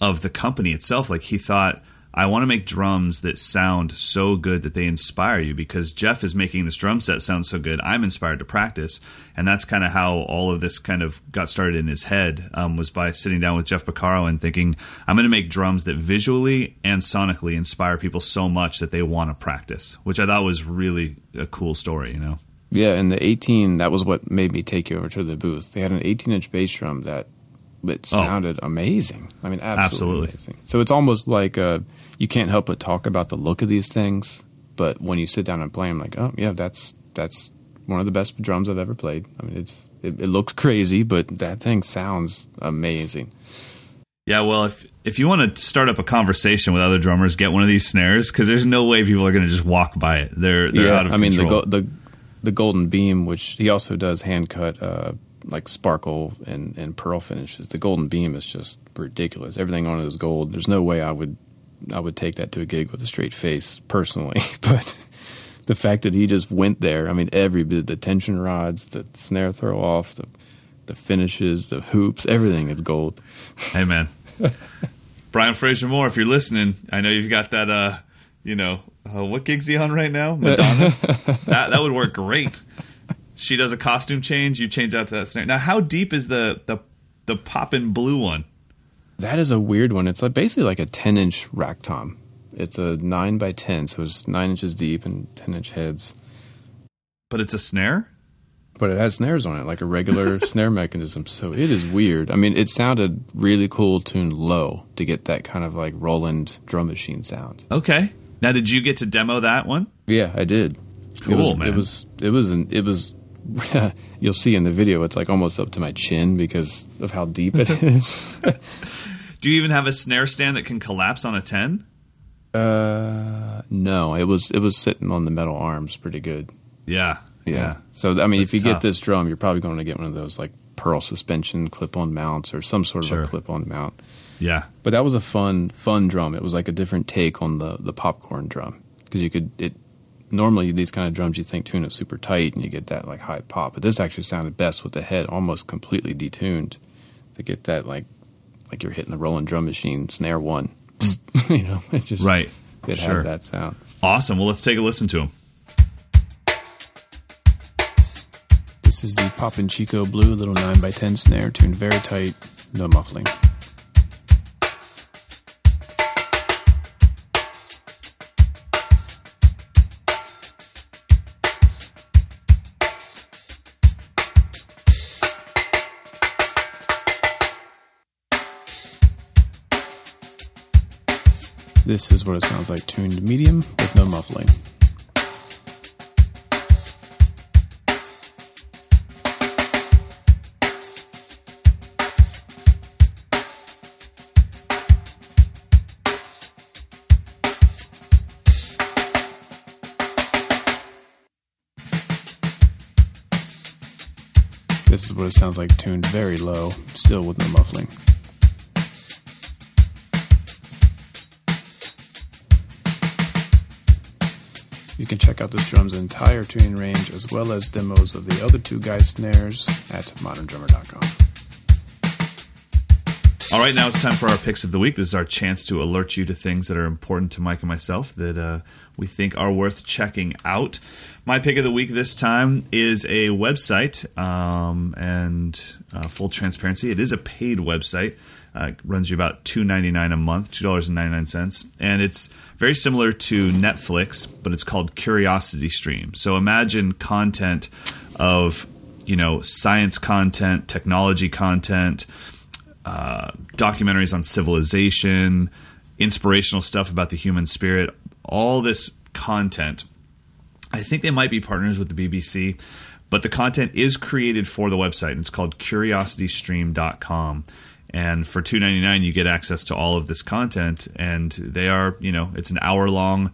of the company itself. Like he thought, I want to make drums that sound so good that they inspire you because Jeff is making this drum set sound so good. I'm inspired to practice, and that's kind of how all of this kind of got started in his head. Um, was by sitting down with Jeff Porcaro and thinking, I'm going to make drums that visually and sonically inspire people so much that they want to practice, which I thought was really a cool story. You know. yeah, and the 18 that was what made me take you over to the booth. They had an 18 inch bass drum that it sounded amazing. I mean, absolutely, Absolutely. amazing. So it's almost like uh, you can't help but talk about the look of these things But when you sit down and play, I'm like, oh yeah, that's that's one of the best drums I've ever played. I mean, it's it, it looks crazy, but that thing sounds amazing. Yeah, well, if if you want to start up a conversation with other drummers, get one of these snares because there's no way people are going to just walk by it. They're they're yeah, out of I mean control. the go- the the golden beam, which he also does hand cut uh, like sparkle and and pearl finishes. The golden beam is just ridiculous. Everything on it is gold. There's no way I would I would take that to a gig with a straight face personally, but. The fact that he just went there, I mean, every bit the tension rods, the snare throw off, the the finishes, the hoops, everything is gold. hey, man, Brian Frasier-Moore, if you're listening, I know you've got that. uh You know, uh, what gig's he on right now? Madonna. that that would work great. She does a costume change. You change out to that snare. Now, how deep is the the the poppin' blue one? That is a weird one. It's like basically like a ten inch rack tom. It's a nine by ten, so it's nine inches deep and ten inch heads. But it's a snare. But it has snares on it, like a regular snare mechanism. So it is weird. I mean, it sounded really cool tuned low to get that kind of like Roland drum machine sound. Okay. Now, did you get to demo that one? Yeah, I did. Cool, it was, man. It was it was an, it was. you'll see in the video, it's like almost up to my chin because of how deep it is. Do you even have a snare stand that can collapse on a ten? uh, no, it was it was sitting on the metal arms pretty good. Yeah. Yeah. So I mean, That's if you tough. get this drum, you're probably going to get one of those like pearl suspension clip-on mounts or some sort of Sure. a clip-on mount. Yeah. But that was a fun fun drum. It was like a different take on the the popcorn drum because you could it. Normally, these kind of drums you think tune it super tight and you get that like high pop, but this actually sounded best with the head almost completely detuned to get that like like you're hitting the Roland drum machine snare one. you know, it just Right. It Sure. had that sound. Awesome. Well, let's take a listen to him. This is the Poppin' Chico Blue little 9x10 snare tuned very tight, no muffling. This is what it sounds like tuned medium with no muffling. This is what it sounds like tuned very low, still with no muffling. You can check out this drum's entire tuning range as well as demos of the other two Gaai snares at moderndrummer.com. All right, now it's time for our picks of the week. This is our chance to alert you to things that are important to Mike and myself that uh, we think are worth checking out. My pick of the week this time is a website, um, and uh, full transparency, it is a paid website. Uh, runs you about two ninety nine a month, two dollars and ninety nine cents, and it's very similar to Netflix, but it's called Curiosity Stream. So imagine content of you know science content, technology content uh, documentaries on civilization, inspirational stuff about the human spirit, all this content. I think they might be partners with the BBC, but the content is created for the website. And it's called curiositystream.com. And for two ninety nine, you get access to all of this content, and they are, you know, it's an hour long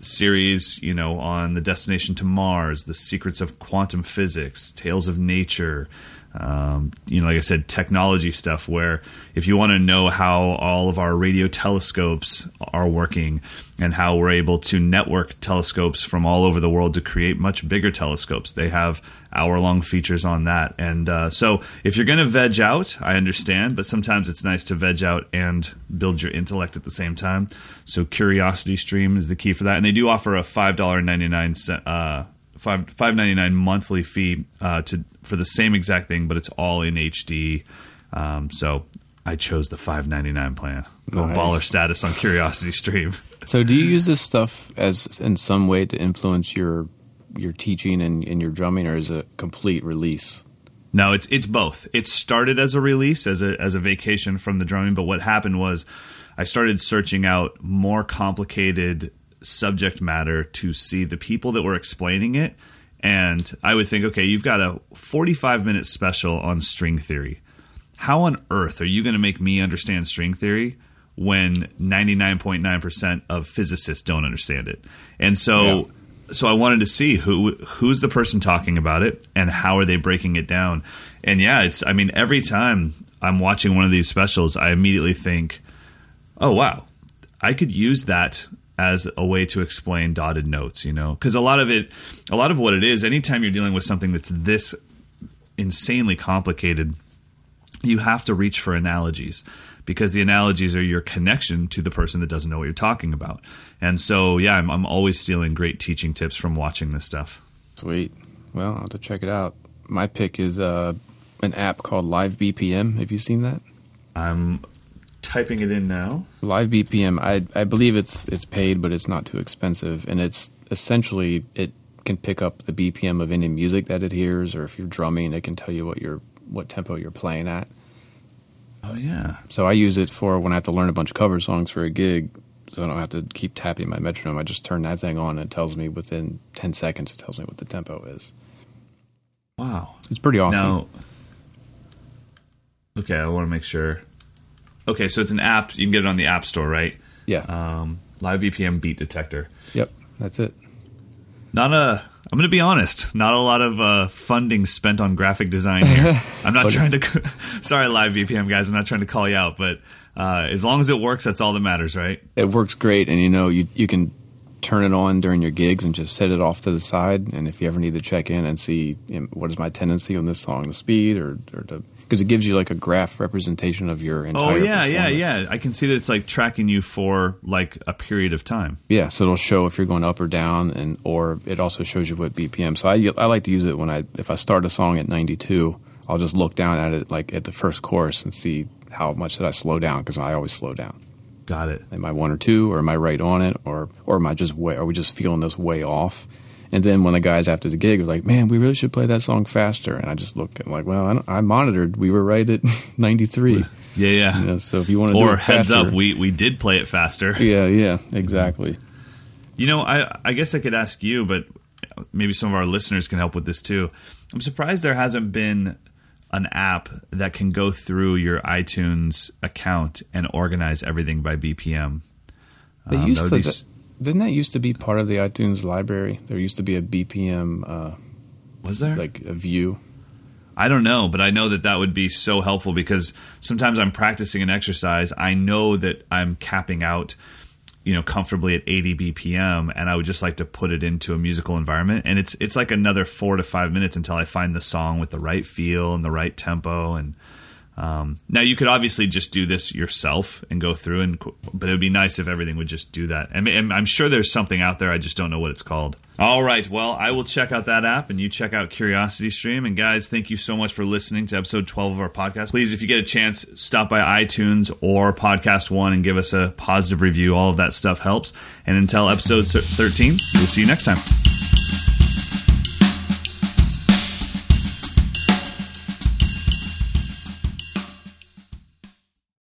series, you know, on the destination to Mars, the secrets of quantum physics, tales of nature, um, you know, like I said, technology stuff. Where if you want to know how all of our radio telescopes are working and how we're able to network telescopes from all over the world to create much bigger telescopes, they have hour long features on that. And uh, so, if you're going to veg out, I understand, but sometimes it's nice to veg out and build your intellect at the same time. So, Curiosity Stream is the key for that, and they do offer a five dollar ninety nine cent. Uh, five five ninety nine monthly fee uh, to for the same exact thing, but it's all in HD. Um, so I chose the five ninety nine plan. Little Nice. baller status on Curiosity Stream. So, do you use this stuff as in some way to influence your your teaching and, and your drumming, or is it a complete release? No, it's it's both. It started as a release, as a as a vacation from the drumming, but what happened was I started searching out more complicated subject matter to see the people that were explaining it. And I would think, okay, you've got a 45 minute special on string theory. How on earth are you going to make me understand string theory when 99.9% of physicists don't understand it? And so. Yeah so I wanted to see who who's the person talking about it and how are they breaking it down. And yeah, it's I mean every time I'm watching one of these specials, I immediately think, "Oh wow, I could use that as a way to explain dotted notes, you know, because a lot of it, a lot of what it is, anytime you're dealing with something that's this insanely complicated, you have to reach for analogies because the analogies are your connection to the person that doesn't know what you're talking about. And so, yeah, I'm, I'm always stealing great teaching tips from watching this stuff. Sweet. Well, I'll have to check it out. My pick is uh, an app called Live BPM. Have you seen that? I'm typing it in now. Live BPM. I I believe it's it's paid, but it's not too expensive, and it's essentially it can pick up the BPM of any music that it hears, or if you're drumming, it can tell you what your what tempo you're playing at. Oh yeah. So I use it for when I have to learn a bunch of cover songs for a gig, so I don't have to keep tapping my metronome. I just turn that thing on, and it tells me within ten seconds. It tells me what the tempo is. Wow, it's pretty awesome. Now, okay, I want to make sure. Okay, so it's an app. You can get it on the App Store, right? Yeah. Um, Live BPM beat detector. Yep, that's it. Not a. I'm going to be honest. Not a lot of uh, funding spent on graphic design here. I'm not trying to. sorry, Live BPM guys. I'm not trying to call you out, but uh, as long as it works, that's all that matters, right? It works great, and you know you you can turn it on during your gigs and just set it off to the side. And if you ever need to check in and see you know, what is my tendency on this song, the speed or or the because it gives you like a graph representation of your oh, entire. Oh yeah, yeah, yeah. I can see that it's like tracking you for like a period of time. Yeah, so it'll show if you're going up or down, and or it also shows you what BPM. So I I like to use it when I if I start a song at 92, I'll just look down at it like at the first chorus and see how much did I slow down because I always slow down. Got it. Am I one or two, or am I right on it, or or am I just way? Are we just feeling this way off? And then when the guys after the gig were like, "Man, we really should play that song faster," and I just looked like, "Well, I, I monitored. We were right at 93." Yeah, yeah. You know, so if you want to, or heads faster, up, we we did play it faster. Yeah, yeah, exactly. You know, I I guess I could ask you, but maybe some of our listeners can help with this too. I'm surprised there hasn't been an app that can go through your iTunes account and organize everything by BPM. They um, used to. Didn't that used to be part of the iTunes library? There used to be a BPM. Uh, was there like a view? I don't know, but I know that that would be so helpful because sometimes I'm practicing an exercise. I know that I'm capping out, you know, comfortably at 80 BPM, and I would just like to put it into a musical environment. And it's it's like another four to five minutes until I find the song with the right feel and the right tempo and um, now you could obviously just do this yourself and go through, and but it would be nice if everything would just do that. And, and I'm sure there's something out there. I just don't know what it's called. All right, well, I will check out that app, and you check out Curiosity Stream. And guys, thank you so much for listening to episode 12 of our podcast. Please, if you get a chance, stop by iTunes or Podcast One and give us a positive review. All of that stuff helps. And until episode 13, we'll see you next time.